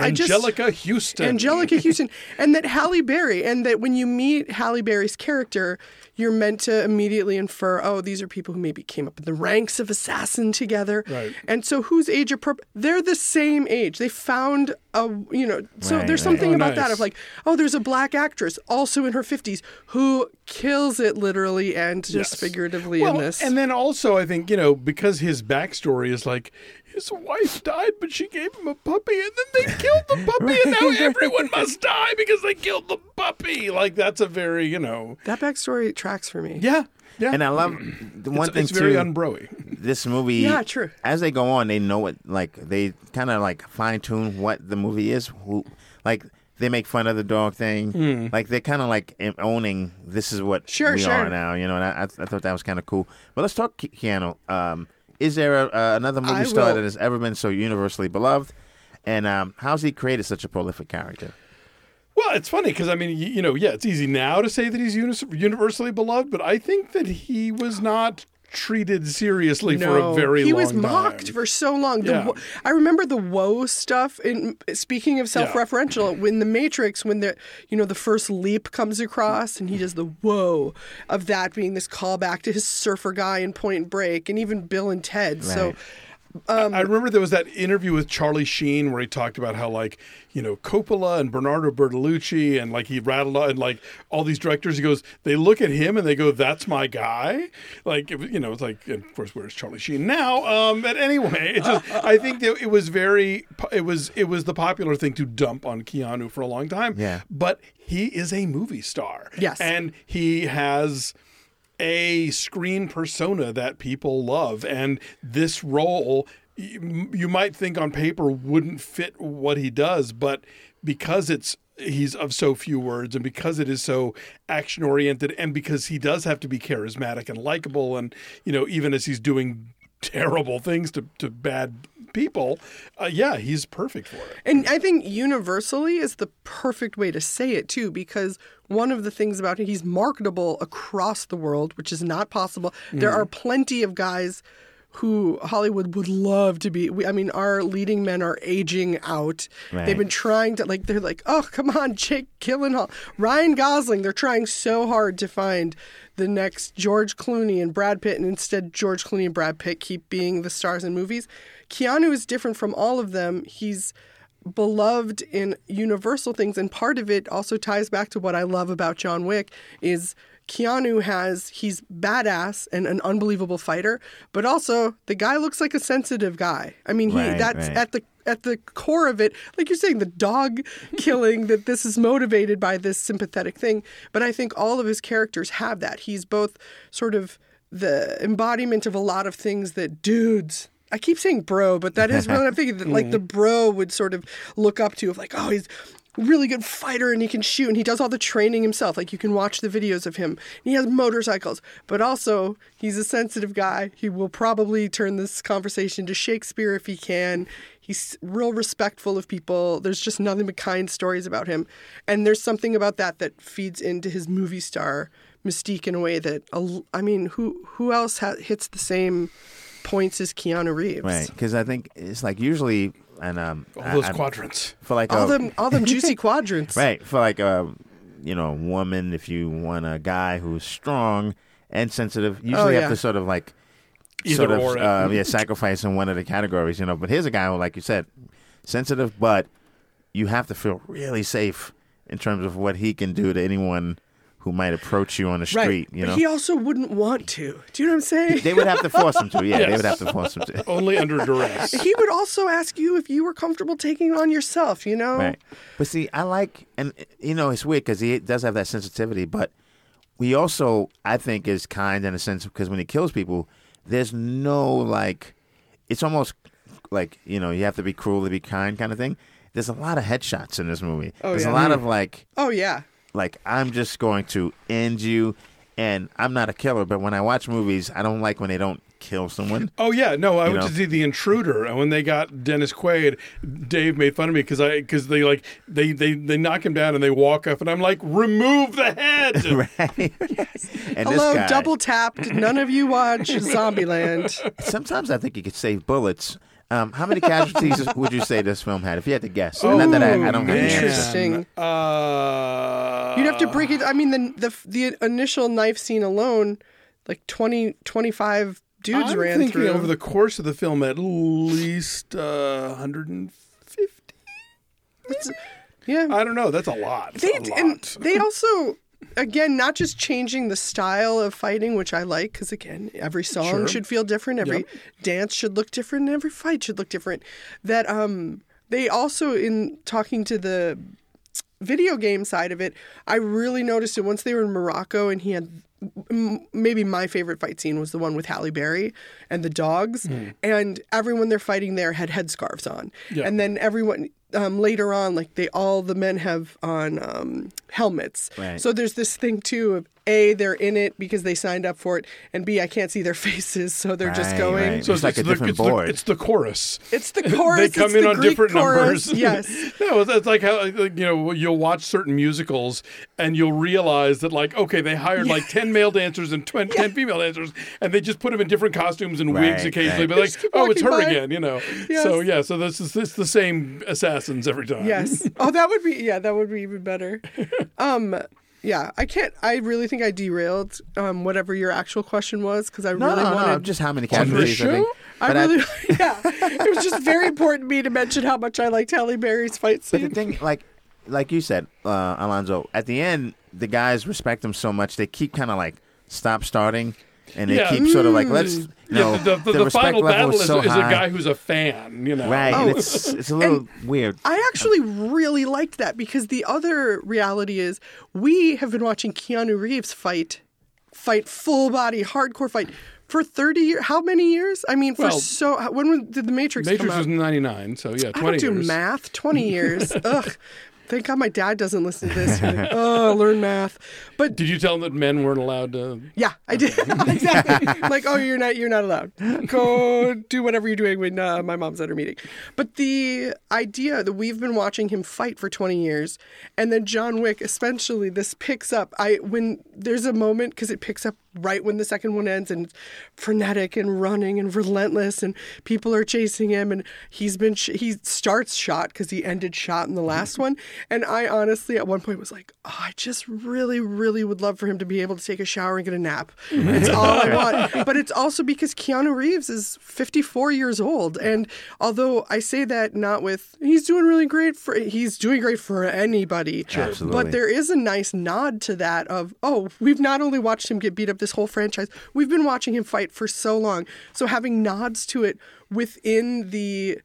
I just- Anjelica Huston. Anjelica [LAUGHS] Huston, and that Halle Berry, and that when you meet Halle Berry's character, you're meant to immediately infer, oh, these are people who maybe came up in the ranks of assassin together, Right. and so who's age appropriate? They're the same age. They found a, you know, so Right, there's right. something Oh, about that of like, oh, there's a black actress also in her 50s who kills it literally and just Yes. figuratively well, in this. And then also, I think you know because his backstory is like his wife died, but she gave him a puppy, and then they killed the puppy, and now everyone must die because they killed the puppy. Like that's a very you know, that backstory tracks for me. yeah, yeah. And I love [CLEARS THROAT] the one it's, thing it's very too. unbroy. this movie Yeah, true. as they go on they know it like they kind of like fine tune what the movie is who like they make fun of the dog thing like they're kind of like owning this is what Sure, we sure. are now you know and I, I I thought that was kind of cool but let's talk Ke- Keanu um is there a, uh, another movie I star will- that has ever been so universally beloved? And um how's he created such a prolific character? Well, it's funny because I mean, you, you know, yeah, it's easy now to say that he's unis- universally beloved, but I think that he was not treated seriously for a very long time. he long was time. mocked for so long. The, Yeah. I remember the woe stuff. In speaking of self-referential, when the Matrix, when the you know the first leap comes across, and he does the whoa of that being this callback to his surfer guy in Point Break, and even Bill and Ted. So. Um, I remember there was that interview with Charlie Sheen where he talked about how like you know Coppola and Bernardo Bertolucci and like he rattled on and like all these directors. He goes, they look at him and they go, "That's my guy." Like it you know, it's like and of course where's Charlie Sheen now? Um, but anyway, it just I think that it was very it was it was the popular thing to dump on Keanu for a long time. Yeah. but he is a movie star. Yes. and he has a screen persona that people love. And this role you, might think on paper wouldn't fit what he does but because it's he's of so few words and because it is so action oriented and because he does have to be charismatic and likable and you know even as he's doing terrible things to, to bad people uh, yeah he's perfect for it. And I think universally is the perfect way to say it too, because one of the things about him, he's marketable across the world, which is not possible. There Mm-hmm. are plenty of guys who Hollywood would love to be. we- I mean, our leading men are aging out. Right. They've been trying to, like, they're like, oh, come on, Jake Gyllenhaal, Ryan Gosling. They're trying so hard to find the next George Clooney and Brad Pitt, and instead, George Clooney and Brad Pitt keep being the stars in movies. Keanu is different from all of them. He's beloved in universal things and part of it also ties back to what I love about John Wick is Keanu has he's badass and an unbelievable fighter, but also the guy looks like a sensitive guy. I mean, he Right, that's right. at the at the core of it, like you're saying, the dog [LAUGHS] killing that this is motivated by this sympathetic thing. But I think all of his characters have that. He's both sort of the embodiment of a lot of things that dudes. I keep saying bro, but that is what I'm thinking. That like the [LAUGHS] bro would sort of look up to, of like, oh, he's really good fighter and he can shoot and he does all the training himself. Like you can watch the videos of him. He has motorcycles, but also he's a sensitive guy. He will probably turn this conversation to Shakespeare if he can. He's real respectful of people. There's just nothing but kind stories about him. And there's something about that that feeds into his movie star mystique in a way that, I mean, who who else ha- hits the same points as Keanu Reeves? right because I think it's like usually and um all those I- quadrants for like All a, them, all them juicy [LAUGHS] quadrants. Right. For like a you know, woman, if you want a guy who's strong and sensitive, usually Oh, have to sort of like Either sort of uh, yeah, sacrifice in one of the categories, you know. But here's a guy who, like you said, sensitive, but you have to feel really safe in terms of what he can do to anyone who might approach you on the street, you but know. he also wouldn't want to. Do you know what I'm saying? they would have to force him to. Yeah, they would have to force him to. [LAUGHS] only under duress he would also ask you if you were comfortable taking it on yourself, you know? Right. But see, I like, and you know, it's weird because he does have that sensitivity, but he also, I think, is kind in a sense because when he kills people, there's no like, it's almost like you know, you have to be cruel to be kind kind of thing. There's a lot of headshots in this movie. Oh, there's yeah. a lot hmm. of like, Oh, yeah. Like I'm just going to end you, and I'm not a killer, but when I watch movies, I don't like when they don't kill someone. [LAUGHS] Oh yeah, no, I went know? to see The Intruder, and when they got Dennis Quaid, Dave made fun of me because I because they like they, they they knock him down and they walk up, and I'm like, remove the head. [LAUGHS] right? And Hello, this guy, double tapped. None of you watch Zombieland. sometimes I think you could save bullets. Um, how many casualties [LAUGHS] would you say this film had? If you had to guess, not that I, I don't have man. the answer. Interesting. Uh, You'd have to break it. I mean, the the, the initial knife scene alone, like 20, 25 dudes I'm ran thinking through. over the course of the film at least uh, 150. yeah, I don't know. That's a lot. That's they a lot. and they also again not just changing the style of fighting which i like because again every song Sure. should feel different every Yep. dance should look different and every fight should look different that um they also in talking to the video game side of it i really noticed it once they were in morocco and he had maybe my favorite fight scene was the one with Halle Berry and the dogs, and everyone they're fighting there had headscarves on, Yeah. and then everyone um, later on, like they all the men have on um, helmets. Right. So there's this thing too of a they're in it because they signed up for it, and b I can't see their [LAUGHS] faces, so they're just going. right. So It's like a the, different it's board. The, it's the chorus. It's the [LAUGHS] chorus. they come it's in the on Greek different chorus. numbers. [LAUGHS] Yes. no, it's like how like, you know you'll watch certain musicals and you'll realize that like okay they hired like ten male dancers and 20, ten female dancers and they just put them in different costumes and wigs occasionally, right. but They like oh it's her by. again, you know. Yes. So yeah, so this is it's the same assassins every time. Yes. Oh, that would be yeah, that would be even better. Um yeah, I can't I really think I derailed um whatever your actual question was because I No, really no, wanted no, just how many On this casualties? I think. I But really [LAUGHS] [LAUGHS] yeah. It was just very important to me to mention how much I liked Halle Berry's fight scene. But the thing, like, like you said, uh, Alonzo, at the end, the guys respect him so much they keep kind of like stop starting, and they Yeah. keep sort of like let's. You know, yeah, the, the, the, respect final level battle is, so is a high. guy who's a fan, you know. right, Oh. and it's it's a little weird. I actually really liked that because the other reality is we have been watching Keanu Reeves fight fight full body hardcore fight for 30 years. How many years? I mean, for Well, so when was- did the Matrix, Matrix come out? was ninety nine, so yeah, I twenty don't do years. math. 20 years. [LAUGHS] Ugh. Thank God my dad doesn't listen to this. Like, [LAUGHS] oh, learn math. But Did you tell him that men weren't allowed to? yeah, I did [LAUGHS] [LAUGHS] exactly. like, oh, you're not, you're not allowed. Go do whatever you're doing when uh, my mom's at her meeting. But the idea that we've been watching him fight for 20 years, and then John Wick, especially, this picks up. I when there's a moment because it picks up right when the second one ends, and frenetic and running and relentless, and people are chasing him, and he's been sh- he starts shot because he ended shot in the last one, and I honestly at one point was like, oh, I just really, really would love for him to be able to take a shower and get a nap. Mm-hmm. It's all I want. [LAUGHS] But it's also because Keanu Reeves is 54 years old. And although I say that not with, he's doing really great for, he's doing great for anybody. Absolutely. But there is a nice nod to that of, oh, we've not only watched him get beat up this whole franchise, we've been watching him fight for so long. So having nods to it within the,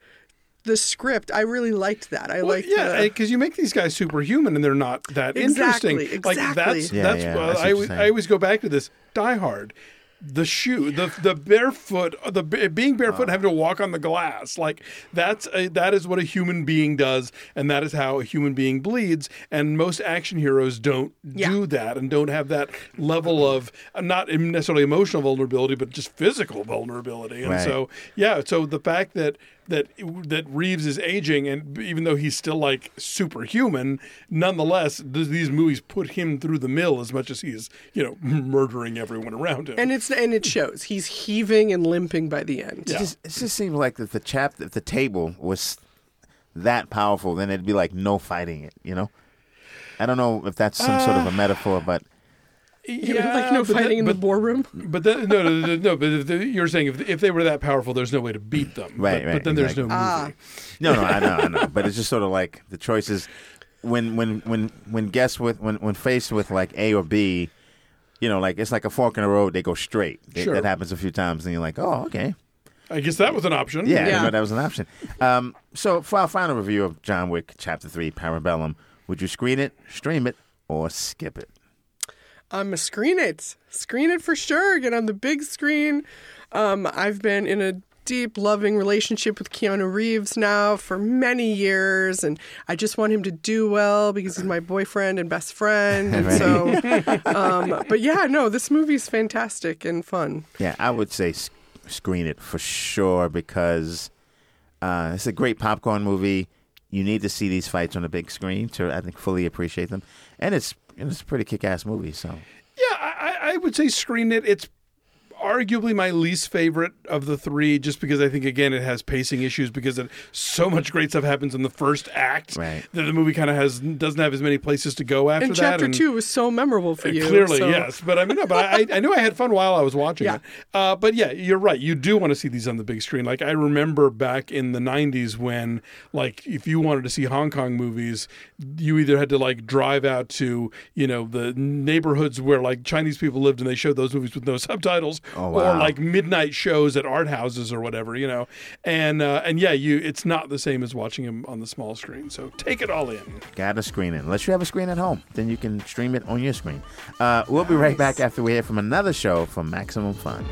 the script, I really liked that. I Well, liked yeah, the- because you make these guys superhuman and they're not that Exactly, interesting. Like exactly. that's Yeah, that's yeah, uh, I I, you're always- saying. I always go back to this. Die Hard, the shoe, the the barefoot, the being barefoot, and having to walk on the glass. Like that's a, that is what a human being does, and that is how a human being bleeds. And most action heroes don't Yeah. do that and don't have that level of uh, not necessarily emotional vulnerability, but just physical vulnerability. And Right. so yeah, so the fact that that that Reeves is aging, and even though he's still like superhuman, nonetheless, th- these movies put him through the mill as much as he's you know [LAUGHS] murdering everyone around him. and it's and it shows. He's heaving and limping by the end. It just, it just seems like that the chap if the table was that powerful, then it'd be like no fighting it. You know, I don't know if that's some sort of a uh, metaphor, but yeah, like no but fighting that- in the but, boardroom. But that, no, no, no, no. But if they, you're saying if, if they were that powerful, there's no way to beat them. Right, but, right, But then there's exactly. no movie. Ah. no, no, I know, I know. But it's just sort of like the choices when when when when guessed with when when faced with like A or B. You know, like it's like a fork in the road. They go straight. It- Sure. That happens a few times, and you're like, "Oh, okay, I guess that was an option. yeah, I didn't Yeah. know that was an option." Um, so, for our final review of John Wick Chapter Three, Parabellum, would you screen it, stream it, or skip it? I'm screen it. Screen it for sure. Get on the big screen. Um, I've been in a deep, loving relationship with Keanu Reeves now for many years, and I just want him to do well because he's my boyfriend and best friend. And so, [LAUGHS] um, but yeah, no, this movie's fantastic and fun. Yeah, I would say screen it for sure because uh, it's a great popcorn movie. You need to see these fights on the big screen to, I think, fully appreciate them. And it's and it's a pretty kick-ass movie. So Yeah, I, I I would say screen it. It's arguably my least favorite of the three, just because I think again it has pacing issues because it, so much great stuff happens in the first act Right. that the movie kind of has doesn't have as many places to go after And that. chapter and- two was so memorable for you. Clearly, so- yes, but I mean, no, but I, I knew I had fun while I was watching Yeah. it. Uh, but yeah, you're right. You do want to see these on the big screen. Like I remember back in the '90s when, like, if you wanted to see Hong Kong movies, you either had to like drive out to you know the neighborhoods where like Chinese people lived and they showed those movies with no [LAUGHS] subtitles, Oh, or like midnight shows at art houses or whatever, you know. And uh, and yeah, you it's not the same as watching them on the small screen. So take it all in. Gotta screen it. Unless you have a screen at home, then you can stream it on your screen. Uh, we'll be right back after we hear from another show from Maximum Fun.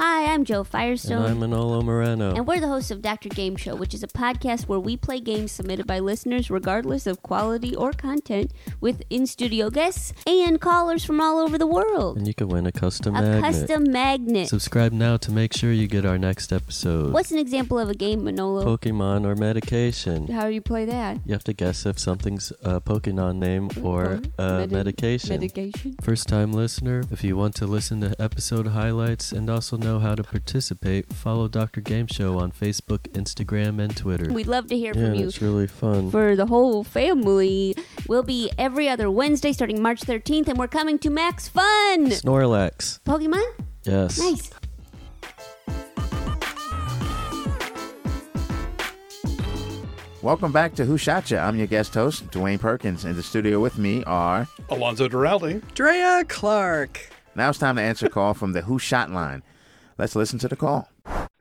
Hi, I'm Joe Firestone. And I'm Manolo Moreno. And we're the hosts of Dr. Game Show, which is a podcast where we play games submitted by listeners, regardless of quality or content, with in studio guests and callers from all over the world. And you can win a custom A magnet. custom magnet. Subscribe now to make sure you get our next episode. What's an example of a game, Manolo? Pokemon or medication? How do you play that? You have to guess if something's a Pokemon name or a Medi- medication. medication? First time listener, if you want to listen to episode highlights and also know how to participate, follow Dr. Game Show on Facebook, Instagram, and Twitter. We'd love to hear yeah, from you. it's really fun. For the whole family, we'll be every other Wednesday starting March 13th, and we're coming to Max Fun! Snorlax. Pokemon? Yes. Nice. Welcome back to Who Shot Ya? I'm your guest host, Dwayne Perkins. In the studio with me are Alonzo Duralde, Drea Clark. Now it's time to answer a call from the Who Shot line. Let's listen to the call.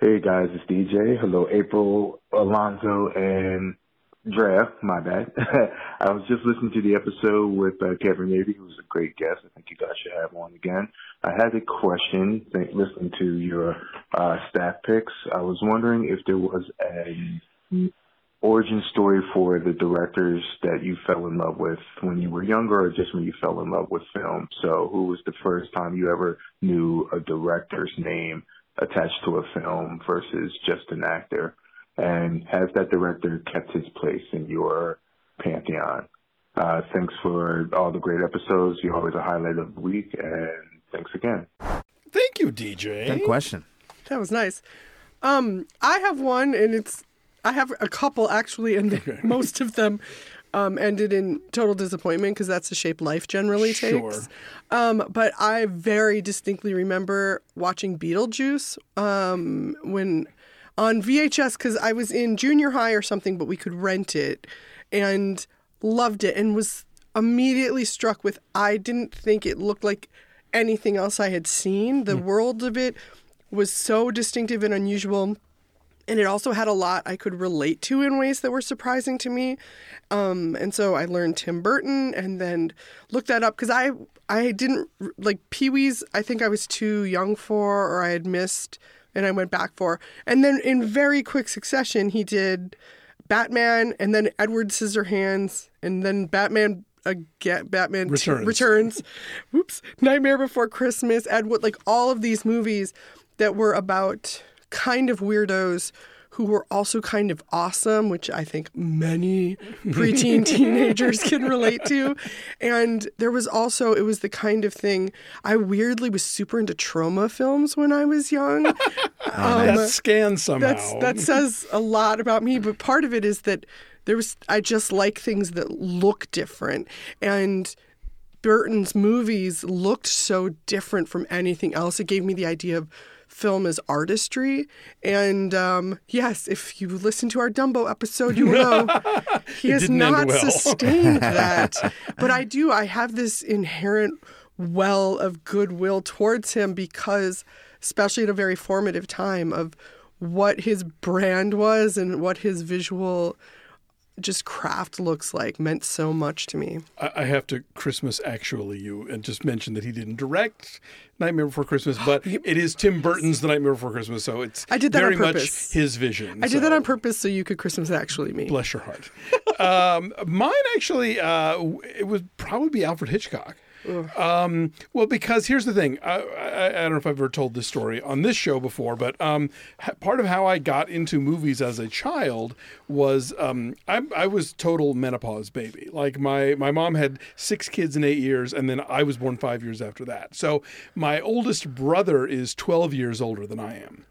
Hey guys, it's DJ. Hello, April, Alonzo, and Drea. My bad. [LAUGHS] I was just listening to the episode with uh, Kevin Navy, who's a great guest. I think you guys should have one again. I had a question. Think, listening to your uh, staff picks, I was wondering if there was a origin story for the directors that you fell in love with when you were younger, or just when you fell in love with film. So, who was the first time you ever knew a director's name attached to a film versus just an actor? And has that director kept his place in your pantheon? Uh, thanks for all the great episodes. You're always a highlight of the week, and thanks again. Thank you, DJ. Good question. That was nice. Um, I have one, and it's I have a couple actually, and [LAUGHS] most of them um, ended in total disappointment because that's the shape life generally Sure. takes. Um, but I very distinctly remember watching Beetlejuice um, when on VHS because I was in junior high or something, but we could rent it and loved it and was immediately struck with I didn't think it looked like anything else I had seen. The world of it was so distinctive and unusual. And it also had a lot I could relate to in ways that were surprising to me. Um, and so I learned Tim Burton and then looked that up because I I didn't like Pee Wee's. I think I was too young for, or I had missed, and I went back for. And then in very quick succession, he did Batman, and then Edward Scissorhands, and then Batman again, Batman Returns. Returns. Whoops, Nightmare Before Christmas, Ed Wood, like all of these movies that were about kind of weirdos who were also kind of awesome, which I think many [LAUGHS] preteen teenagers can relate to. And there was also, it was the kind of thing, I weirdly was super into trauma films when I was young. [LAUGHS] Um, that scans somehow. That's, that says a lot about me, but part of it is that there was, I just like things that look different. And Burton's movies looked so different from anything else. It gave me the idea of film is artistry. And um, yes, if you listen to our Dumbo episode, you know [LAUGHS] he has not well. sustained [LAUGHS] that. But I do, I have this inherent well of goodwill towards him because, especially at a very formative time, of what his brand was and what his visual just craft looks like meant so much to me. I, I have to Christmas actually you and just mention that he didn't direct Nightmare Before Christmas, but [GASPS] it is Tim Burton's The Nightmare Before Christmas, so it's I did that very much his vision. I so- did that on purpose so you could Christmas actually me. Bless your heart. [LAUGHS] um, mine actually, uh, it would probably be Alfred Hitchcock. Um, well, because here's the thing. I, I, I don't know if I've ever told this story on this show before, but um, part of how I got into movies as a child was um, I, I was total menopause baby. Like my my mom had six kids in eight years, and then I was born five years after that. So my oldest brother is 12 years older than I am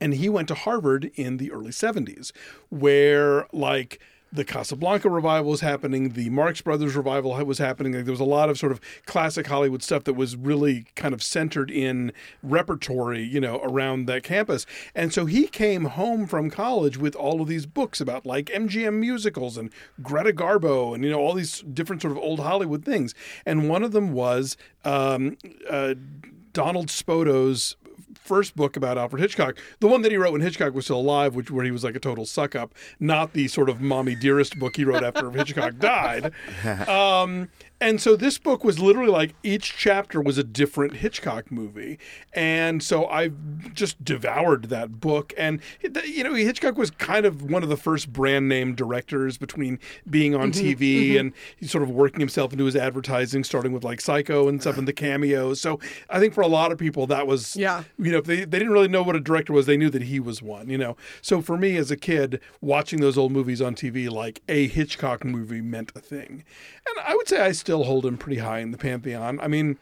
and he went to Harvard in the early 70s, where like the Casablanca revival was happening, the Marx Brothers revival was happening. Like, there was a lot of sort of classic Hollywood stuff that was really kind of centered in repertory, you know, around that campus. And so he came home from college with all of these books about like MGM musicals and Greta Garbo and you know all these different sort of old Hollywood things. And one of them was um, uh, Donald Spoto's first book about Alfred Hitchcock, the one that he wrote when Hitchcock was still alive, which where he was like a total suck up, not the sort of mommy dearest book he wrote after Hitchcock died. [LAUGHS] Um, and so this book was literally like each chapter was a different Hitchcock movie, and so I just devoured that book. And you know, Hitchcock was kind of one of the first brand name directors between being on Mhm, TV mhm. and he's sort of working himself into his advertising, starting with like Psycho and stuff and the cameos. So I think for a lot of people that was Yeah. you know, if they, they didn't really know what a director was, they knew that he was one, you know. So for me as a kid, watching those old movies on TV, like a Hitchcock movie meant a thing. And I would say I still hold him pretty high in the pantheon. I mean,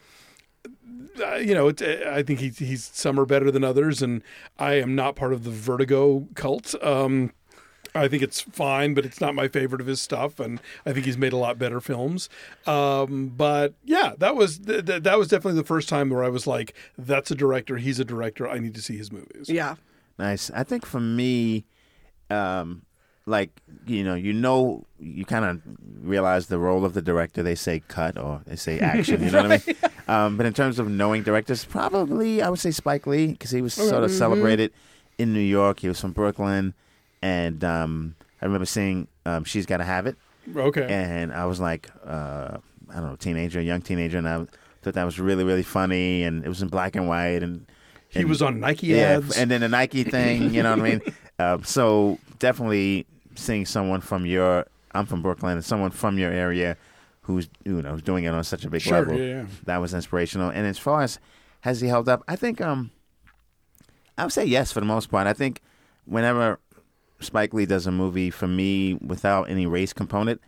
uh, you know, it's, uh, I think he's, he's some are better than others, and I am not part of the Vertigo cult. Um, I think it's fine, but it's not my favorite of his stuff, and I think he's made a lot better films. Um, but yeah, that was th- th- that was definitely the first time where I was like, "That's a director. He's a director. I need to see his movies." Yeah. Nice. I think for me, um, like you know, you know, you kind of realize the role of the director. They say cut or they say action. You know what I mean? [LAUGHS] [LAUGHS] Um, but in terms of knowing directors, probably I would say Spike Lee because he was sort of Mhm. celebrated in New York. He was from Brooklyn, and um, I remember seeing um, "She's Got to Have It." Okay. And I was like, uh, I don't know, teenager, young teenager, and I thought that was really, really funny, and it was in black and white, and He and- was on Nike yeah, ads. and then the Nike thing, you know what I mean? [LAUGHS] Um, so definitely seeing someone from your, I'm from Brooklyn, and someone from your area who's you know doing it on such a big Sure, level, yeah, yeah. that was inspirational. And as far as has he held up, I think um, I would say yes for the most part. I think whenever Spike Lee does a movie for me without any race component,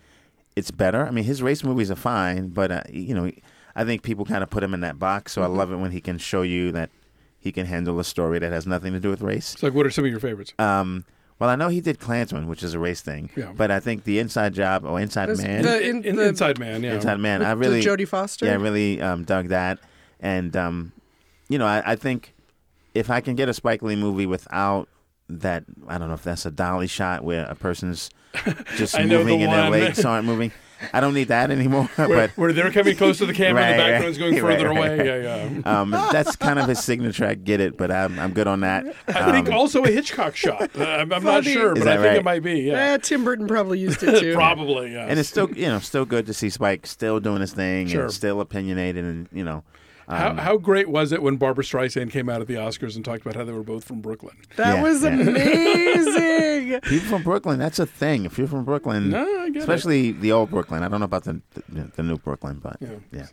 it's better. I mean, his race movies are fine, but uh, you know, I think people kind of put him in that box. So Mhm. I love it when he can show you that he can handle a story that has nothing to do with race. So, like, what are some of your favorites? Um, well, I know he did Klansman, which is a race thing. Yeah. But I think the Inside Job or Inside This- Man, the- in- In- the- Inside Man, yeah. Inside Man, I With the really Jodie Foster? Yeah, I really um, dug that, and um, you know, I, I think if I can get a Spike Lee movie without that, I don't know if that's a dolly shot where a person's [LAUGHS] just I know the moving and their legs aren't moving. I don't need that anymore. [LAUGHS] Where, but where they're coming close to the camera, and the Right, background's going right, further [LAUGHS] right, away. right. Yeah, yeah. [LAUGHS] Um, that's kind of his signature. I get it, but I'm I'm good on that. I think Um, also a Hitchcock shot. Uh, I'm, I'm not sure, but I think right? it might be. Yeah. Eh, Tim Burton probably used it too. Probably, yeah. and it's still you know still good to see Spike still doing his thing Sure. and still opinionated and you know. How, um, how great was it when Barbra Streisand came out at the Oscars and talked about how they were both from Brooklyn? That Yeah, was yeah. amazing. [LAUGHS] People from Brooklyn, that's a thing. If you're from Brooklyn, No, I get it. especially the old Brooklyn. I don't know about the the, the new Brooklyn, but Yeah. yeah.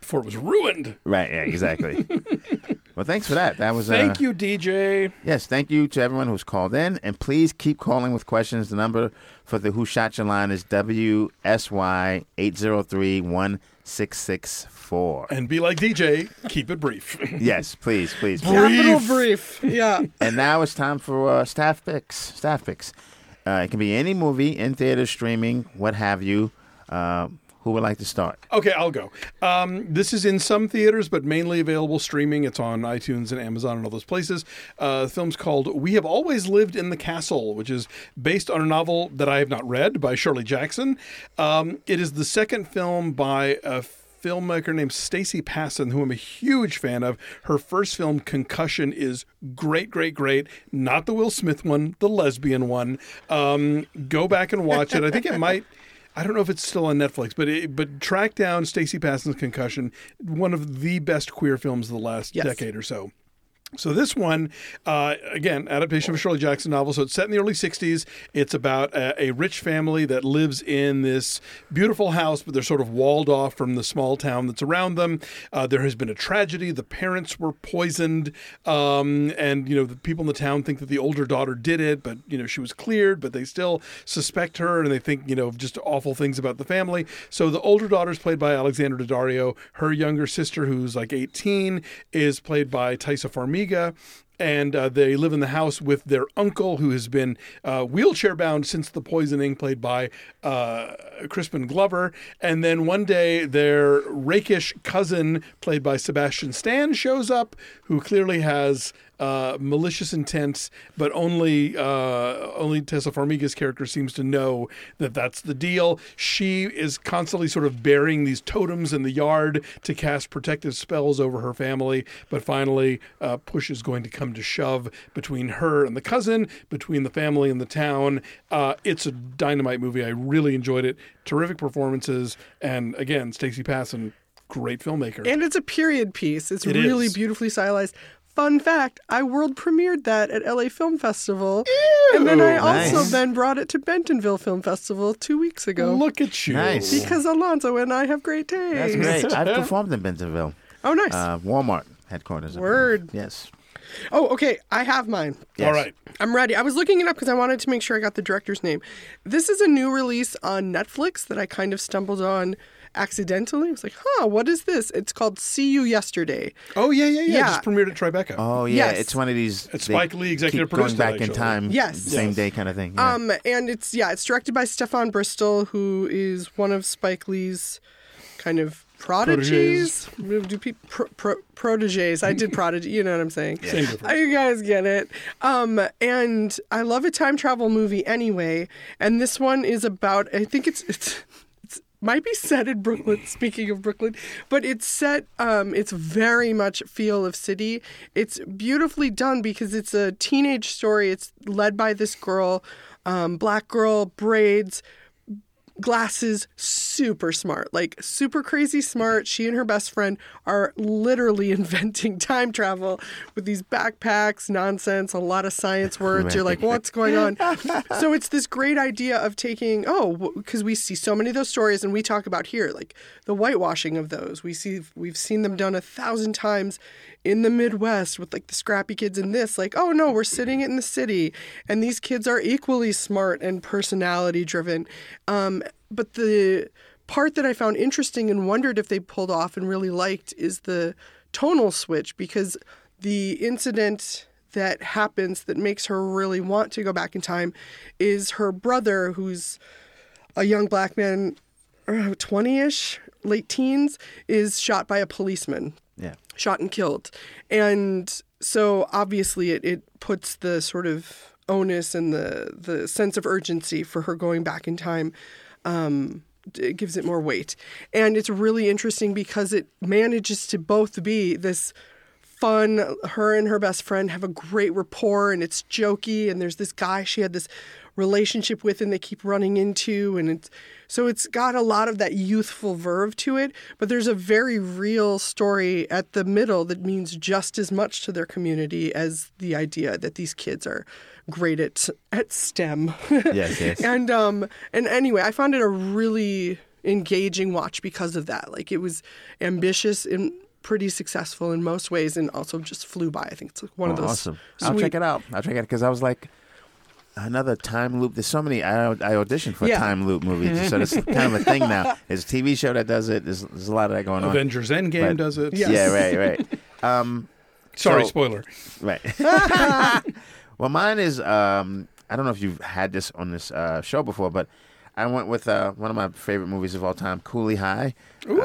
Before it was ruined. Right, yeah, exactly. [LAUGHS] well, thanks for that. That was Thank uh, you, DJ. Yes, thank you to everyone who's called in, and please keep calling with questions. The number for the Who Shot Ya line is WSY eight zero three one six six four. And be like DJ, keep it brief. [LAUGHS] Yes, please, please. please. Capital brief. Yeah. [LAUGHS] And now it's time for uh, staff picks. Staff picks. Uh, it can be any movie, in theater, streaming, what have you. Uh, who would like to start? Okay, I'll go. Um, this is in some theaters, but mainly available streaming. It's on iTunes and Amazon and all those places. Uh, the film's called We Have Always Lived in the Castle, which is based on a novel that I have not read by Shirley Jackson. Um, it is the second film by a filmmaker named Stacie Passon, who I'm a huge fan of. Her first film, Concussion, is great, great, great. Not the Will Smith one, the lesbian one. Um, go back and watch it. I think it might. [LAUGHS] I don't know if it's still on Netflix, but it, but track down Stacie Passon's Concussion, one of the best queer films of the last Yes. decade or so. So this one, uh, again, adaptation of a Shirley Jackson novel. So it's set in the early '60s. It's about a, a rich family that lives in this beautiful house, but they're sort of walled off from the small town that's around them. Uh, there has been a tragedy. The parents were poisoned, um, and you know the people in the town think that the older daughter did it, but you know she was cleared, but they still suspect her, and they think you know just awful things about the family. So the older daughter is played by Alexandra Daddario. Her younger sister, who's like 18, is played by Taissa Farmiga. mega And uh, they live in the house with their uncle, who has been uh, wheelchair bound since the poisoning, played by uh, Crispin Glover. And then one day, their rakish cousin, played by Sebastian Stan, shows up, who clearly has uh, malicious intent, but only uh, only Tessa Farmiga's character seems to know that that's the deal. She is constantly sort of burying these totems in the yard to cast protective spells over her family, but finally, uh, push is going to come to shove between her and the cousin, between the family and the town. Uh, it's a dynamite movie. I really enjoyed it. Terrific performances, and again, Stacie Passon, great filmmaker. And it's a period piece. It's It really is. beautifully stylized. Fun fact, I world premiered that at LA Film Festival. and then I also then brought it to Bentonville Film Festival two weeks ago. Look at you. Nice. Because Alonzo and I have great taste. That's great. I've performed in Bentonville. Oh, nice. Uh, Walmart headquarters. Word. Yes. Oh, okay. I have mine. Yes. All right. I'm ready. I was looking it up because I wanted to make sure I got the director's name. This is a new release on Netflix that I kind of stumbled on accidentally. I was like, huh, what is this? It's called See You Yesterday. Oh yeah, yeah, yeah. Yeah. Just premiered at Tribeca. Oh yeah, Yes. it's one of these. It's they Spike Lee executive keep going back in time. Yes. Same Yes. day kind of thing. yeah. Um, and it's yeah, it's directed by Stefon Bristol, who is one of Spike Lee's kind of prodigies. Do people pro, pro, proteges? I did [LAUGHS] prodigy. You know what I'm saying? Same difference. You guys get it. Um, and I love a time travel movie anyway. And this one is about. I think it's it's. it's might be set in Brooklyn. [LAUGHS] Speaking of Brooklyn, but it's set. Um, it's very much feel of city. It's beautifully done because it's a teenage story. It's led by this girl, um, black girl, braids, glasses, super smart, like super crazy smart. She and her best friend are literally [LAUGHS] inventing time travel with these backpacks, nonsense, a lot of science words. You're like, what's going on? [LAUGHS] so it's this great idea of taking, oh, because we see so many of those stories and we talk about here, like the whitewashing of those. We see, we've seen them done a thousand times in the Midwest with like the scrappy kids in this, like, oh no, we're sitting in the city and these kids are equally smart and personality driven. Um, but the part that I found interesting and wondered if they pulled off and really liked is the tonal switch because the incident that happens that makes her really want to go back in time is her brother, who's a young black man, 20 ish, late teens, is shot by a policeman yeah. shot and killed. And so obviously it, it puts the sort of onus and the, the sense of urgency for her going back in time. Um, it gives it more weight. And it's really interesting because it manages to both be this fun. Her and her best friend have a great rapport and it's jokey. And there's this guy she had this relationship with and they keep running into. And it's so it's got a lot of that youthful verve to it. But there's a very real story at the middle that means just as much to their community as the idea that these kids are great at at STEM. Yes, yes. [LAUGHS] and um and anyway, I found it a really engaging watch because of that. Like it was ambitious and pretty successful in most ways and also just flew by. I think it's like one of Oh, those awesome. I'll check it out. I'll check it out because I was like, another time loop. There's so many. I, I auditioned for Yeah. time loop movies, so it's [LAUGHS] kind of a thing now. There's a TV show that does it. There's, there's a lot of that going on. Avengers Endgame But- does it. Yeah, right, right. [LAUGHS] Um, Sorry, so- spoiler. Right. [LAUGHS] well, mine is. Um, I don't know if you've had this on this uh, show before, but I went with uh, one of my favorite movies of all time, Cooley High. Um,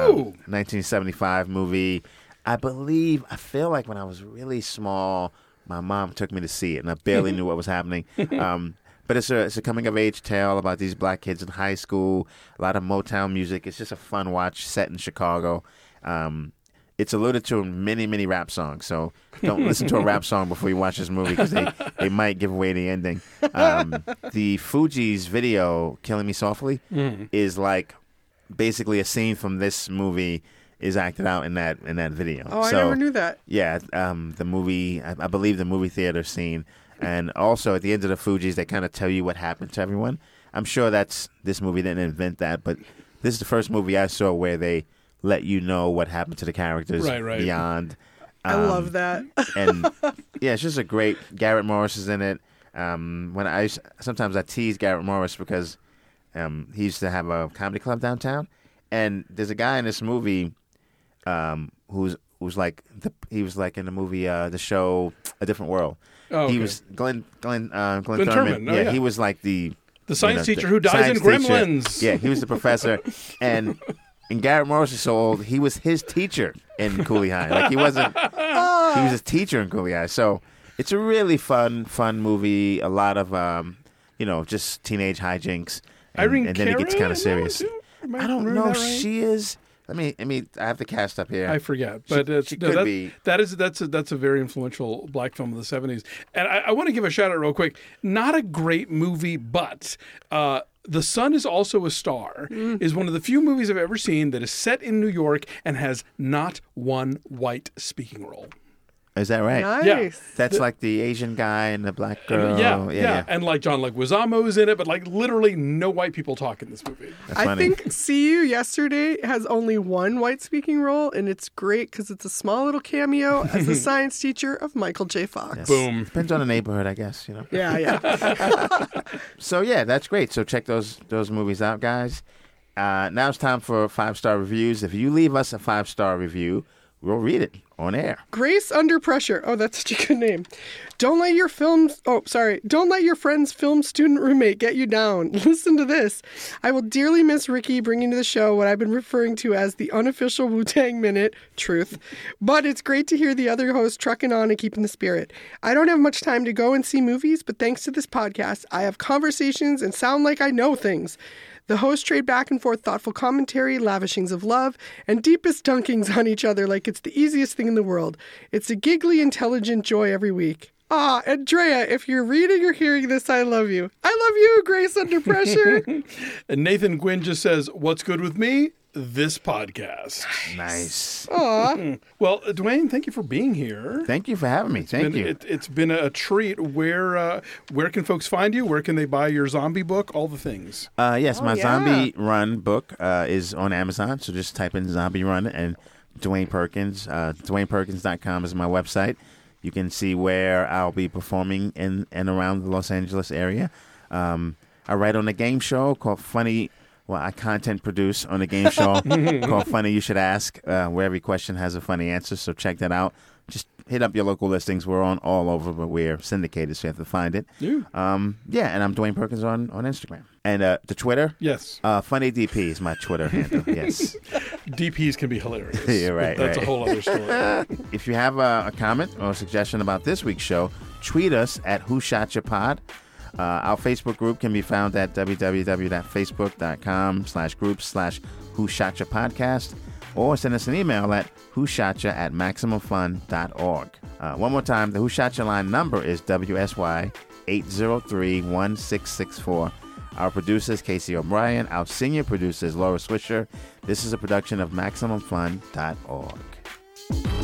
1975 movie. I believe. I feel like when I was really small, my mom took me to see it, and I barely [LAUGHS] knew what was happening. Um, but it's a it's a coming of age tale about these black kids in high school. A lot of Motown music. It's just a fun watch set in Chicago. Um, it's alluded to in many many rap songs. So don't listen to a rap song before you watch this movie because they, [LAUGHS] they might give away the ending. Um, the Fugees video "Killing Me Softly" Mm. is like basically a scene from this movie is acted out in that in that video. Oh, I never knew that. Yeah, um, the movie, I, I believe the movie theater scene, and also at the end of the Fugees, they kind of tell you what happened to everyone. I'm sure that's this movie didn't invent that, but this is the first movie I saw where they let you know what happened to the characters Right, right. beyond. I um, love that. and [LAUGHS] yeah, it's just a great. Garrett Morris is in it. Um, when I used- sometimes I tease Garrett Morris because um, he used to have a comedy club downtown, and there's a guy in this movie um, who's who's like the, he was like in the movie uh, the show A Different World. Oh, He was Glynn Glynn uh, Glynn, Glynn Turman. Turman, oh, yeah, yeah. he was like the The science you know, teacher who dies in science teacher. Gremlins. Yeah, he was the professor, [LAUGHS] and and Garrett Morris is so old. He was his teacher in Cooley High. Like he wasn't. He was his teacher in Cooley High. So it's a really fun, fun movie. A lot of um, you know, just teenage hijinks, and, Irene and then it gets kind of in that one, serious. Am I don't know. right? She is. Let me. I mean, I have the cast up here. I forget, She- but it's, she no, could that, be. that is that's a, that's a very influential black film of the seventies. And I, I want to give a shout out real quick. Not a great movie, but uh, the Sun is also a star. Mm. Is one of the few movies I've ever seen that is set in New York and has not one white speaking role. Is that right? Nice. That's The- like the Asian guy and the black girl. yeah, yeah, and like John Leguizamo is in it, but like literally no white people talk in this movie. That's I funny. think See You Yesterday has only one white speaking role, and it's great because it's a small little cameo as the [LAUGHS] science teacher of Michael J. Fox. Boom. Depends on the neighborhood, I guess. You know. Yeah, yeah. [LAUGHS] [LAUGHS] So yeah, that's great. So check those those movies out, guys. Uh, now it's time for five star reviews. If you leave us a five star review, we'll read it on air. Grace Under Pressure. Oh, that's such a good name. Don't let your films. Oh, sorry. Don't let your friend's film student roommate get you down. [LAUGHS] Listen to this. I will dearly miss Ricky bringing to the show what I've been referring to as the unofficial Wu Tang Minute. Truth. But it's great to hear the other hosts trucking on and keeping the spirit. I don't have much time to go and see movies, but thanks to this podcast, I have conversations and sound like I know things. The hosts trade back and forth thoughtful commentary, lavishings of love, and deepest dunkings on each other like it's the easiest thing in the world. It's a giggly, intelligent joy every week. Ah, Andrea, if you're reading or hearing this, I love you. I love you, Grace Under Pressure. [LAUGHS] And Nathan Gwynn just says, "What's good with me? This podcast." Nice. Aw. Well, uh, Dwayne, thank you for being here. Thank you for having me. Thank Been- you. It, it's been a treat. Where uh, where can folks find you? Where can they buy your zombie book? All the things. Uh, yes, Oh, my yeah. Zombie Run book uh, is on Amazon. So just type in Zombie Run and Dwayne Perkins. Uh, DwaynePerkins.com is my website. You can see where I'll be performing in and around the Los Angeles area. Um, I write on a game show called Funny. Well, I content produce on a game show [LAUGHS] called Funny You Should Ask, uh, where every question has a funny answer. So check that out. Just hit up your local listings. We're on all over, but we're syndicated, so you have to find it. Yeah. Um, yeah, and I'm Dwayne Perkins on, on Instagram. And uh, the Twitter? Yes. Uh, Funny DP is my Twitter handle. [LAUGHS] Yes. DPs can be hilarious. [LAUGHS] Yeah, right, That's right. a whole other story. if you have a, a comment or a suggestion about this week's show, tweet us at Who Shot Ya Pod. Uh, our Facebook group can be found at www.facebook.com slash groups slash Who Shot Podcast or send us an email at who shot ya at maximumfun.org. Uh, one more time, the Who Shot Ya line number is WSY 803-1664. Our producer is Casey O'Brien. Our senior producer is Laura Swisher. This is a production of MaximumFun.org.